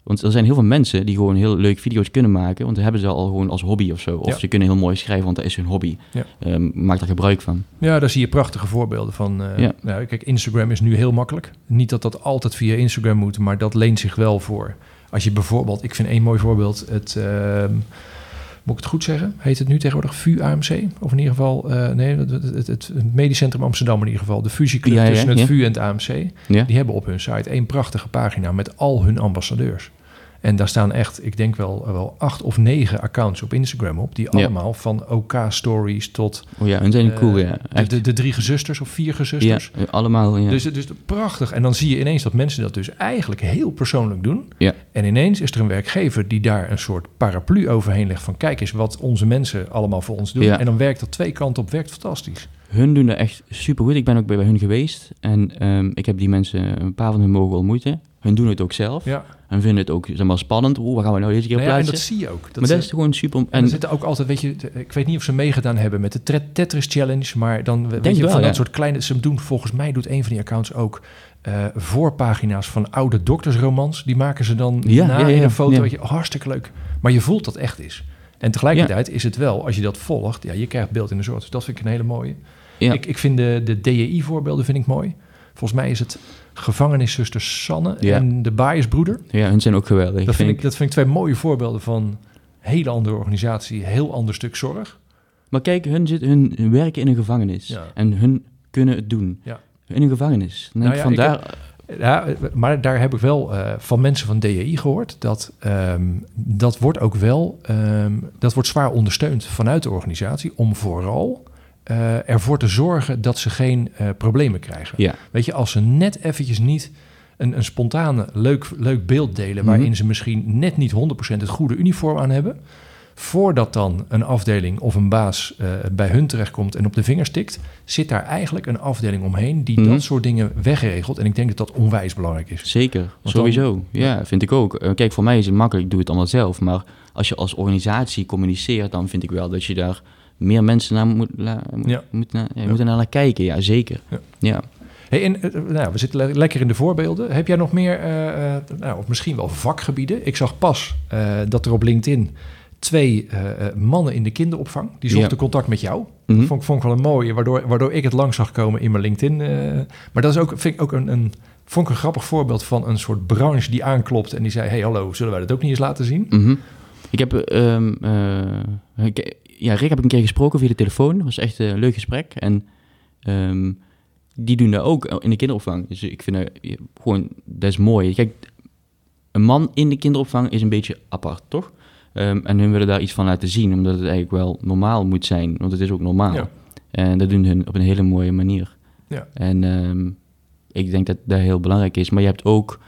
Want er zijn heel veel mensen die gewoon heel leuk video's kunnen maken. Want dat hebben ze al gewoon als hobby of zo. Of Ja. ze kunnen heel mooi schrijven, want dat is hun hobby. Ja. Ehm, maak daar gebruik van. Ja, daar zie je prachtige voorbeelden van. eh, Ja. nou, kijk, Instagram is nu heel makkelijk. Niet dat dat altijd via Instagram moet, maar dat leent zich wel voor. Als je bijvoorbeeld, ik vind één mooi voorbeeld, het, ehm, moet ik het goed zeggen? Heet het nu tegenwoordig VU AMC? Of in ieder geval, eh, nee, het, het, Medisch Centrum Amsterdam in ieder geval. De fusieclub Ja, ja, tussen het. VU en het AMC. Ja? Die hebben op hun site één prachtige pagina met al hun ambassadeurs. En daar staan echt, ik denk wel, wel acht of negen accounts op Instagram op. Die Ja. allemaal van OK-stories tot Oh ja, hun zijn eh, cool, ja. de, de, de drie gezusters of vier ja, gezusters. allemaal, ja. Dus, dus prachtig. En dan zie je ineens dat mensen dat dus eigenlijk heel persoonlijk doen. Ja. En ineens is er een werkgever die daar een soort paraplu overheen legt van kijk eens wat onze mensen allemaal voor ons doen. Ja. En dan werkt dat twee kanten op, werkt fantastisch. Hun doen dat echt super goed. Ik ben ook bij, bij hun geweest. En ehm, ik heb die mensen, een paar van hun mogen ontmoeten. Hun doen het ook zelf. Ja. En vinden het ook zeg maar, spannend. Oeh, waar gaan we nou deze keer Nou ja, en dat zie je ook. Dat maar dat is gewoon super... En En, er zitten ook altijd, weet je, ik weet niet of ze meegedaan hebben met de Tet- Tetris Challenge, maar dan weet Denk je wel, van ja. dat soort kleine. Ze doen volgens mij doet een van die accounts ook eh, voorpagina's van oude doktersromans. Die maken ze dan Ja, na ja, ja, in een foto. Weet je, hartstikke leuk. Maar je voelt dat echt is. En tegelijkertijd is het wel, als je dat volgt, ja, je krijgt beeld in de soort. Dus dat vind ik een hele mooie. ja, Ik, ik vind de, de DEI-voorbeelden vind ik mooi. Volgens mij is het gevangeniszuster Sanne Ja. en de Baaiensbroeder. ja, hun zijn ook geweldig. Dat vind, ik, dat vind ik twee mooie voorbeelden van hele andere organisatie, heel ander stuk zorg. Maar kijk, hun, zit, hun werken in een gevangenis. Ja. En hun kunnen het doen. Ja. In een gevangenis. Nou ik ja, maar daar heb ik wel eh, van mensen van DEI gehoord dat ehm, dat wordt ook wel ehm, dat wordt zwaar ondersteund vanuit de organisatie om vooral eh, ervoor te zorgen dat ze geen eh, problemen krijgen. Ja. Weet je, als ze net eventjes niet een, een spontane leuk, leuk beeld delen Mhm. waarin ze misschien net niet 100% het goede uniform aan hebben, voordat dan een afdeling of een baas eh, bij hun terechtkomt en op de vingers tikt, zit daar eigenlijk een afdeling omheen die Mhm. dat soort dingen wegregelt. En ik denk dat dat onwijs belangrijk is. Zeker, sowieso. ja, vind ik ook. Kijk, voor mij is het makkelijk, ik doe het allemaal zelf. Maar als je als organisatie communiceert, dan vind ik wel dat je daar meer mensen naar moet, la- moet, Ja. naar, moeten naar kijken. Ja, zeker. Ja. Hey, en, eh, nou, we zitten le- lekker in de voorbeelden. Heb jij nog meer, eh, eh, nou, of misschien wel vakgebieden? Ik zag pas dat er op LinkedIn twee mannen in de kinderopvang, die zochten Ja. contact met jou. Mhm. Vond, ik- vond ik wel een mooie, waardoor, waardoor ik het langs zag komen in mijn LinkedIn. maar dat is ook, vind ik ook een, een, vond ik een grappig voorbeeld van een soort branche die aanklopt en die zei: Hey, hallo, zullen wij dat ook niet eens laten zien? Mhm. Ik heb, ehm, eh, ik- ja, Rick heb ik een keer gesproken via de telefoon. Dat was echt een leuk gesprek. En ehm, die doen dat ook in de kinderopvang. Dus ik vind dat gewoon, dat is mooi. Kijk, een man in de kinderopvang is een beetje apart, toch? Ehm, en hun willen daar iets van laten zien, omdat het eigenlijk wel normaal moet zijn. Want het is ook normaal. Ja. En dat doen hun op een hele mooie manier. Ja. En ehm, ik denk dat dat heel belangrijk is. Maar je hebt ook...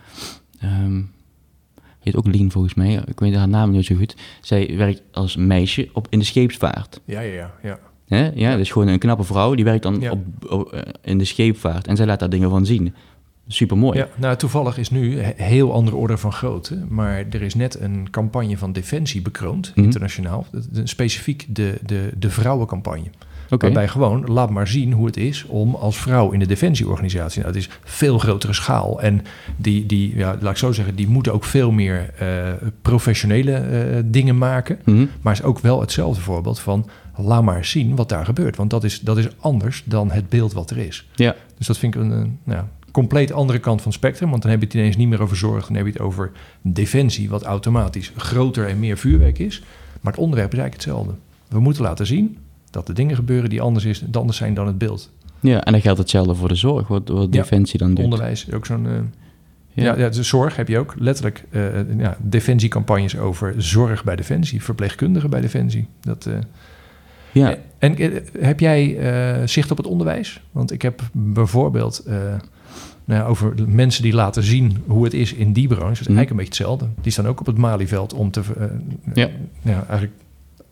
ook Lien volgens mij. Ik weet haar naam niet zo goed. Zij werkt als meisje op, in de scheepvaart. Ja, ja, ja. ja. Hè? Ja, is gewoon een knappe vrouw. Die werkt dan Ja. op, op, eh, in de scheepvaart. En zij laat daar dingen van zien. Super mooi. Ja, nou, toevallig is nu een heel andere orde van grootte. Maar er is net een campagne van Defensie bekroond, Mhm. internationaal. Specifiek de, de, de vrouwencampagne. Waarbij gewoon, laat maar zien hoe het is om als vrouw in de defensieorganisatie. Nou, het is veel grotere schaal. En die, die ja, laat ik zo zeggen, die moeten ook veel meer eh, professionele eh, dingen maken. Mhm. Maar is ook wel hetzelfde voorbeeld van, laat maar zien wat daar gebeurt. Want dat is, dat is anders dan het beeld wat er is. Ja. Dus dat vind ik een, een nou, compleet andere kant van het spectrum. Want dan heb je het ineens niet meer over zorg. Dan heb je het over defensie, wat automatisch groter en meer vuurwerk is. Maar het onderwerp is eigenlijk hetzelfde. We moeten laten zien dat er dingen gebeuren die anders, is, anders zijn dan het beeld. ja, en dan geldt hetzelfde voor de zorg, wat, wat Ja. Defensie dan doet. Onderwijs ook zo'n... eh, ja. Ja. De zorg heb je ook letterlijk eh, ja, defensiecampagnes over zorg bij Defensie, verpleegkundigen bij Defensie. Dat, eh, ja. En heb jij zicht op het onderwijs? Want ik heb bijvoorbeeld nou ja, over mensen die laten zien hoe het is in die branche. Dat is Mhm. eigenlijk een beetje hetzelfde. Die staan ook op het Malieveld om te, Ja. ja, eigenlijk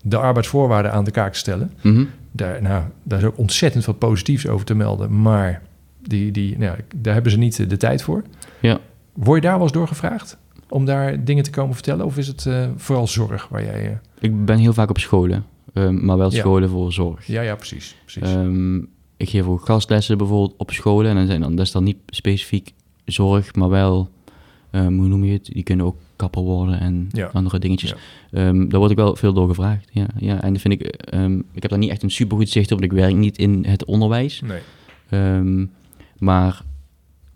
de arbeidsvoorwaarden aan de kaak te stellen. Mhm. Daar, nou, daar is ook ontzettend veel positiefs over te melden, maar die, die, nou, daar hebben ze niet de tijd voor. Ja. Word je daar wel eens door gevraagd om daar dingen te komen vertellen? Of is het eh, vooral zorg waar jij... eh, Ik ben heel vaak op scholen, ehm, maar wel Ja. scholen voor zorg. ja, ja, precies. precies. Ehm, ik geef ook gastlessen bijvoorbeeld op scholen. En dan zijn dan, dat is dan niet specifiek zorg, maar wel, ehm, hoe noem je het? Die kunnen ook kapper worden en Ja. andere dingetjes. Ja. Ehm, daar word ik wel veel door gevraagd. Ja, ja. En dat vind ik, ehm, ik heb daar niet echt een supergoed zicht op, want ik werk niet in het onderwijs. nee. Ehm, maar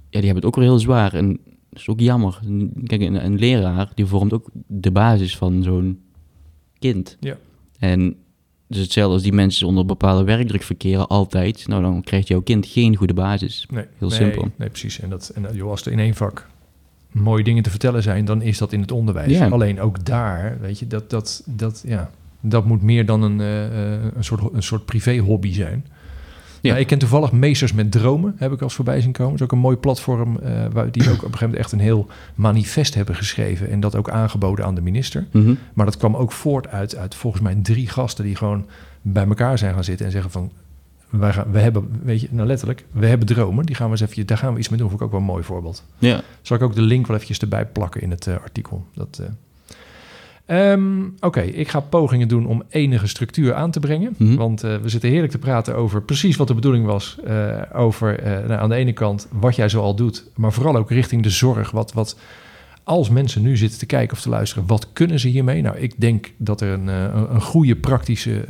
ja, die hebben het ook weer heel zwaar. En dat is ook jammer. Kijk, een, een leraar die vormt ook de basis van zo'n kind. Ja. En dus hetzelfde als die mensen onder bepaalde werkdruk verkeren altijd. Nou, dan krijgt jouw kind geen goede basis. Nee, Heel nee, simpel. Nee, precies. En, dat, en dat, joh, als er in één vak mooie dingen te vertellen zijn, dan is dat in het onderwijs. Alleen ook daar, weet je, dat, dat, dat, ja, dat moet meer dan een, eh, eh, een soort, een soort privé-hobby zijn. Ja. Ja. ik ken toevallig Meesters met Dromen, heb ik als voorbij zien komen. Dat is ook een mooi platform eh, waar die ook op een gegeven moment echt een heel manifest hebben geschreven en dat ook aangeboden aan de minister. Mhm. Maar dat kwam ook voort uit, uit volgens mij drie gasten die gewoon bij elkaar zijn gaan zitten en zeggen van... Wij gaan, we hebben, weet je, nou letterlijk, we hebben dromen. Die gaan we eens even, daar gaan we iets mee doen. Vond ik ook wel een mooi voorbeeld. Ja. Zal ik ook de link wel eventjes erbij plakken in het eh, artikel. Dat, eh. Ehm, Oké, ik ga pogingen doen om enige structuur aan te brengen. Mhm. Want eh, we zitten heerlijk te praten over precies wat de bedoeling was. over nou, aan de ene kant wat jij zo al doet, maar vooral ook richting de zorg. Wat, wat als mensen nu zitten te kijken of te luisteren, wat kunnen ze hiermee? Nou, ik denk dat er een, een, goede praktische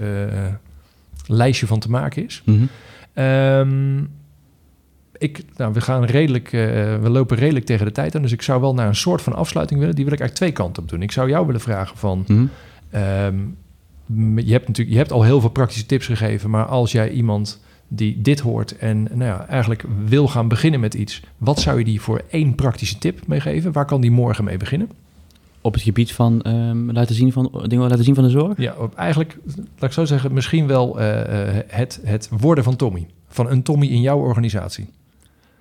lijstje van te maken is. Mhm. Ehm, ik, nou, we, gaan redelijk, eh, we lopen redelijk tegen de tijd aan, dus ik zou wel naar een soort van afsluiting willen. Die wil ik eigenlijk twee kanten op doen. Ik zou jou willen vragen van, Mhm. ehm, je, hebt natuurlijk, je hebt al heel veel praktische tips gegeven, maar als jij iemand die dit hoort en nou ja, eigenlijk wil gaan beginnen met iets, wat zou je die voor één praktische tip meegeven? Waar kan die morgen mee beginnen? Op het gebied van ehm, laten zien van dingen laten zien van de zorg. Ja, op, eigenlijk, laat ik zo zeggen, misschien wel eh, eh, het, het worden van Tommy. Van een Tommy in jouw organisatie.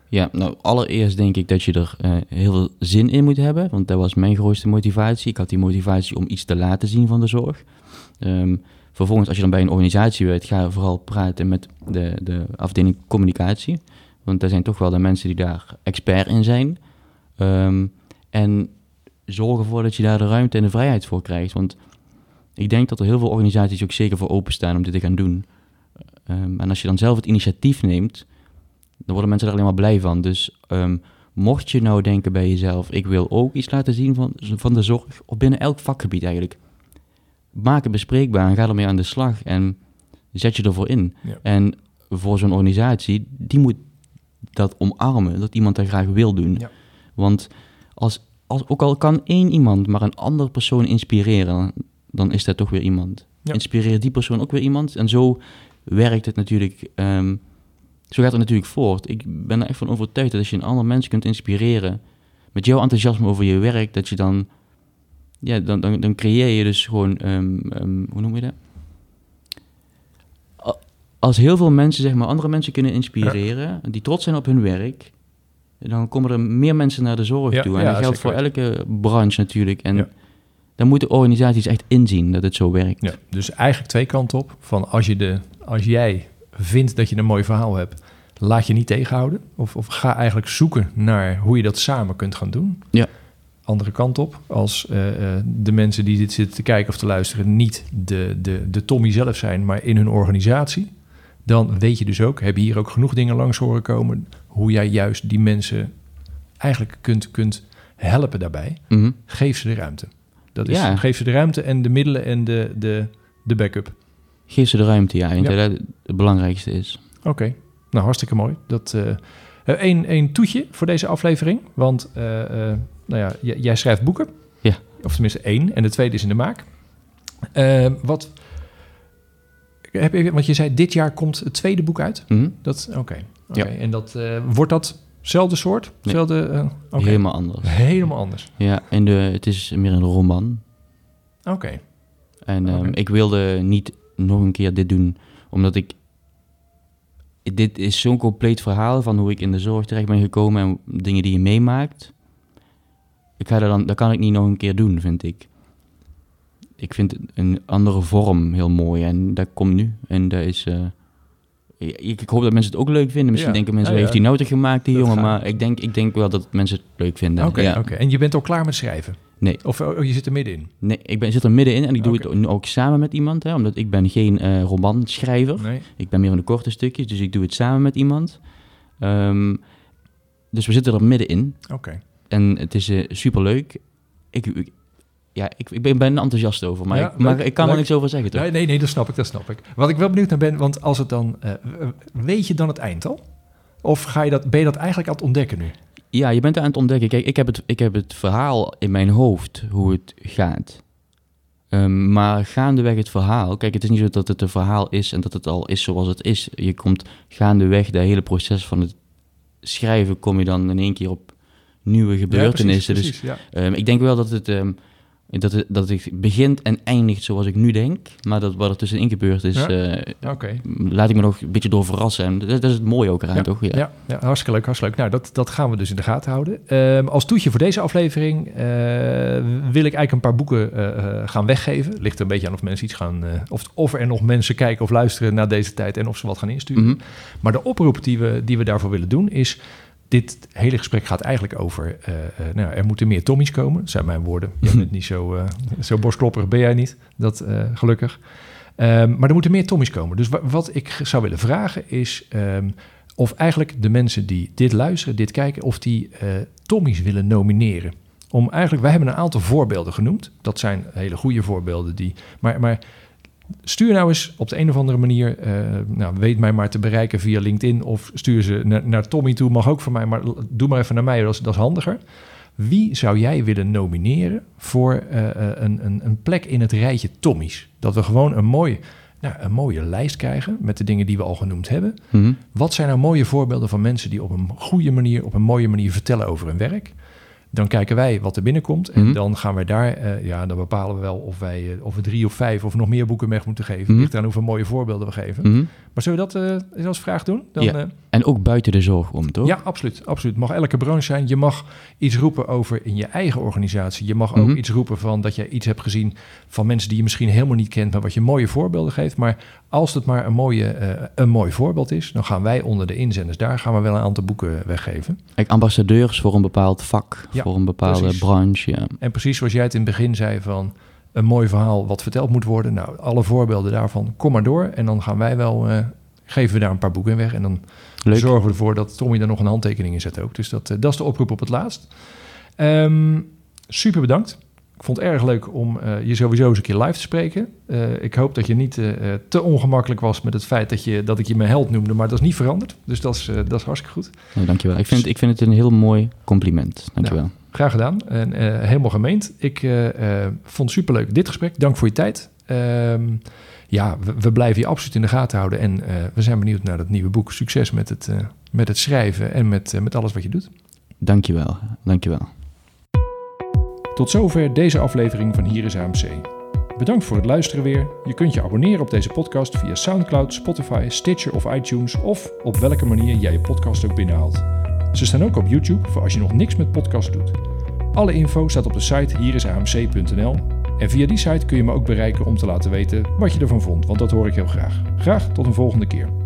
Ja, nou allereerst denk ik dat je er eh, heel veel zin in moet hebben. Want dat was mijn grootste motivatie. Ik had die motivatie om iets te laten zien van de zorg. Ehm, vervolgens, als je dan bij een organisatie werkt, ga vooral praten met de, de afdeling communicatie. Want daar zijn toch wel de mensen die daar expert in zijn. Ehm, en zorg ervoor dat je daar de ruimte en de vrijheid voor krijgt. Want ik denk dat er heel veel organisaties ook zeker voor openstaan om dit te gaan doen. Ehm, en als je dan zelf het initiatief neemt, dan worden mensen er alleen maar blij van. Dus ehm, mocht je nou denken bij jezelf, ik wil ook iets laten zien van, van de zorg, of binnen elk vakgebied eigenlijk, maak het bespreekbaar en ga ermee aan de slag en zet je ervoor in. Ja. En voor zo'n organisatie, die moet dat omarmen, dat iemand dat graag wil doen. Ja. Want als, als, ook al kan één iemand maar een andere persoon inspireren, dan is dat toch weer iemand. Ja. Inspireert die persoon ook weer iemand. En zo werkt het natuurlijk, ehm, zo gaat het natuurlijk voort. Ik ben er echt van overtuigd dat als je een ander mens kunt inspireren met jouw enthousiasme over je werk, dat je dan, ja, dan, dan, dan creëer je dus gewoon, ehm, ehm, hoe noem je dat? Als heel veel mensen, zeg maar, andere mensen kunnen inspireren, die trots zijn op hun werk, dan komen er meer mensen naar de zorg Ja, toe. En ja, dat geldt voor elke branche natuurlijk. En Ja. dan moeten organisaties echt inzien dat het zo werkt. Ja, dus eigenlijk twee kanten op. Van als, je de, als jij vindt dat je een mooi verhaal hebt, laat je niet tegenhouden. Of, of ga eigenlijk zoeken naar hoe je dat samen kunt gaan doen. Ja. Andere kant op, als eh, eh, de mensen die dit zitten te kijken of te luisteren niet de, de, de Tommy zelf zijn, maar in hun organisatie, dan weet je dus ook, heb je hier ook genoeg dingen langs horen komen, hoe jij juist die mensen eigenlijk kunt, kunt helpen daarbij. Mhm. Geef ze de ruimte. Dat is, Ja. Geef ze de ruimte en de middelen en de, de, de backup. Geef ze de ruimte, ja. Ik denk Ja. dat dat het belangrijkste is. Oké, nou hartstikke mooi. Dat, eh een, een toetje voor deze aflevering. Want eh, eh, nou ja, jij schrijft boeken. Ja. Of tenminste één. En de tweede is in de maak. Eh, wat, heb je, want je zei dit jaar komt het tweede boek uit. Mhm. Dat, Oké. Ja. En dat, eh, wordt dat hetzelfde soort? Nee. Zelfde, eh. Helemaal anders. Helemaal anders. Ja, en de, het is meer een roman. Oké. En ehm, ik wilde niet nog een keer dit doen, omdat ik... Dit is zo'n compleet verhaal van hoe ik in de zorg terecht ben gekomen en dingen die je meemaakt. Ik ga dat, dan, dat kan ik niet nog een keer doen, vind ik. Ik vind een andere vorm heel mooi en dat komt nu. En dat is... eh, ik, ik hoop dat mensen het ook leuk vinden. Misschien Ja. denken mensen, Ja, heeft hij nou toch gemaakt, die Dat jongen? gaat. Maar ik denk, ik denk wel dat mensen het leuk vinden. Oké. En je bent al klaar met schrijven? Nee. Of oh, je zit er middenin? Nee, ik ben, zit er middenin en ik doe Oké. het nu ook samen met iemand. Hè, omdat ik ben geen eh romanschrijver. Nee. Ik ben meer van de korte stukjes, dus ik doe het samen met iemand. Ehm, dus we zitten er middenin Oké. en het is eh, superleuk. Ik, ik- ja, ik, ik ben, ben er enthousiast over, maar, Ja, ik, maar leuk, ik kan er leuk. niks over zeggen, toch? Nee, nee, nee, dat snap ik, dat snap ik. Wat ik wel benieuwd naar ben, want als het dan... eh, weet je dan het eind al? Of ga je dat, ben je dat eigenlijk aan het ontdekken nu? Ja, je bent aan het ontdekken. Kijk, ik heb het, ik heb het verhaal in mijn hoofd, hoe het gaat. Ehm, maar gaandeweg het verhaal... Kijk, het is niet zo dat het een verhaal is en dat het al is zoals het is. Je komt gaandeweg, dat hele proces van het schrijven... kom je dan in één keer op nieuwe gebeurtenissen. Ja, dus precies, precies, ja. Ehm, ik denk wel dat het, ehm, dat, het, dat het begint en eindigt zoals ik nu denk. Maar dat wat er tussenin gebeurd is, Ja. eh, laat ik me nog een beetje door verrassen. En dat, dat is het mooie ook eraan, Ja, toch? Ja, ja, hartstikke leuk, hartstikke leuk. Nou, dat, dat gaan we dus in de gaten houden. Ehm, als toetje voor deze aflevering eh, wil ik eigenlijk een paar boeken eh, gaan weggeven. Ligt er een beetje aan of mensen iets gaan... of, of er nog mensen kijken of luisteren naar deze tijd en of ze wat gaan insturen. Mhm. Maar de oproep die we, die we daarvoor willen doen is... Dit hele gesprek gaat eigenlijk over... eh, nou, er moeten meer Tommy's komen. Zijn mijn woorden. Je bent niet zo, eh zo borstklopperig, ben jij niet. Dat gelukkig. Ehm, maar er moeten meer Tommy's komen. Dus wa- wat ik zou willen vragen is... ehm, of eigenlijk de mensen die dit luisteren, dit kijken... of die Tommy's willen nomineren. Om eigenlijk... Wij hebben een aantal voorbeelden genoemd. Dat zijn hele goede voorbeelden. Die, maar, maar stuur nou eens op de een of andere manier... eh, nou, weet mij maar te bereiken via LinkedIn... of stuur ze naar, naar Tommy toe. Mag ook voor mij, maar doe maar even naar mij. Dat is, dat is handiger. Wie zou jij willen nomineren voor eh, eh, een, een, een plek in het rijtje Tommy's? Dat we gewoon een, mooi, nou, een mooie lijst krijgen met de dingen die we al genoemd hebben. Mhm. Wat zijn nou mooie voorbeelden van mensen die op een goede manier, op een mooie manier vertellen over hun werk? Dan kijken wij wat er binnenkomt en Mhm. dan gaan we daar, eh, ja, dan bepalen we wel of wij eh, of we drie of vijf of nog meer boeken weg moeten geven. Mhm. Ligt aan hoeveel mooie voorbeelden we geven. Mhm. Maar zullen we dat eh, als vraag doen? Dan, Ja. eh, En ook buiten de zorg om, toch? ja, absoluut, absoluut. Mag elke branche zijn. Je mag iets roepen over in je eigen organisatie. Je mag ook Mhm. iets roepen van dat je iets hebt gezien van mensen die je misschien helemaal niet kent, maar wat je mooie voorbeelden geeft. Maar als het maar een, mooie, eh, een mooi voorbeeld is, dan gaan wij onder de inzenders daar gaan we wel een aantal boeken weggeven. Kijk, ambassadeurs voor een bepaald vak, Ja, voor een bepaalde precies. branche. Ja. En precies zoals jij het in het begin zei van een mooi verhaal wat verteld moet worden. Nou, alle voorbeelden daarvan, kom maar door. En dan gaan wij wel, eh, geven we daar een paar boeken in weg. En dan Leuk. zorgen we ervoor dat Tommy daar nog een handtekening in zet ook. Dus dat, eh, dat is de oproep op het laatst. Ehm, super bedankt. Ik vond het erg leuk om eh, je sowieso eens een keer live te spreken. Ik hoop dat je niet te ongemakkelijk was met het feit dat, je, dat ik je mijn held noemde. Maar dat is niet veranderd. Dus dat is, dat is hartstikke goed. Nou, dankjewel. Ik vind, ik vind het een heel mooi compliment. Dankjewel. Graag gedaan en eh, helemaal gemeend. Ik eh, eh, vond het superleuk dit gesprek. Dank voor je tijd. Ehm, ja, we, we blijven je absoluut in de gaten houden. En we zijn benieuwd naar dat nieuwe boek. Succes met het, met het schrijven en met, met alles wat je doet. Dankjewel. Dankjewel. Tot zover deze aflevering van Hier is AMC. Bedankt voor het luisteren weer. Je kunt je abonneren op deze podcast via SoundCloud, Spotify, Stitcher of iTunes of op welke manier jij je podcast ook binnenhaalt. Ze staan ook op YouTube voor als je nog niks met podcast doet. Alle info staat op de site hierisamc.nl en via die site kun je me ook bereiken om te laten weten wat je ervan vond, want dat hoor ik heel graag. Graag tot een volgende keer.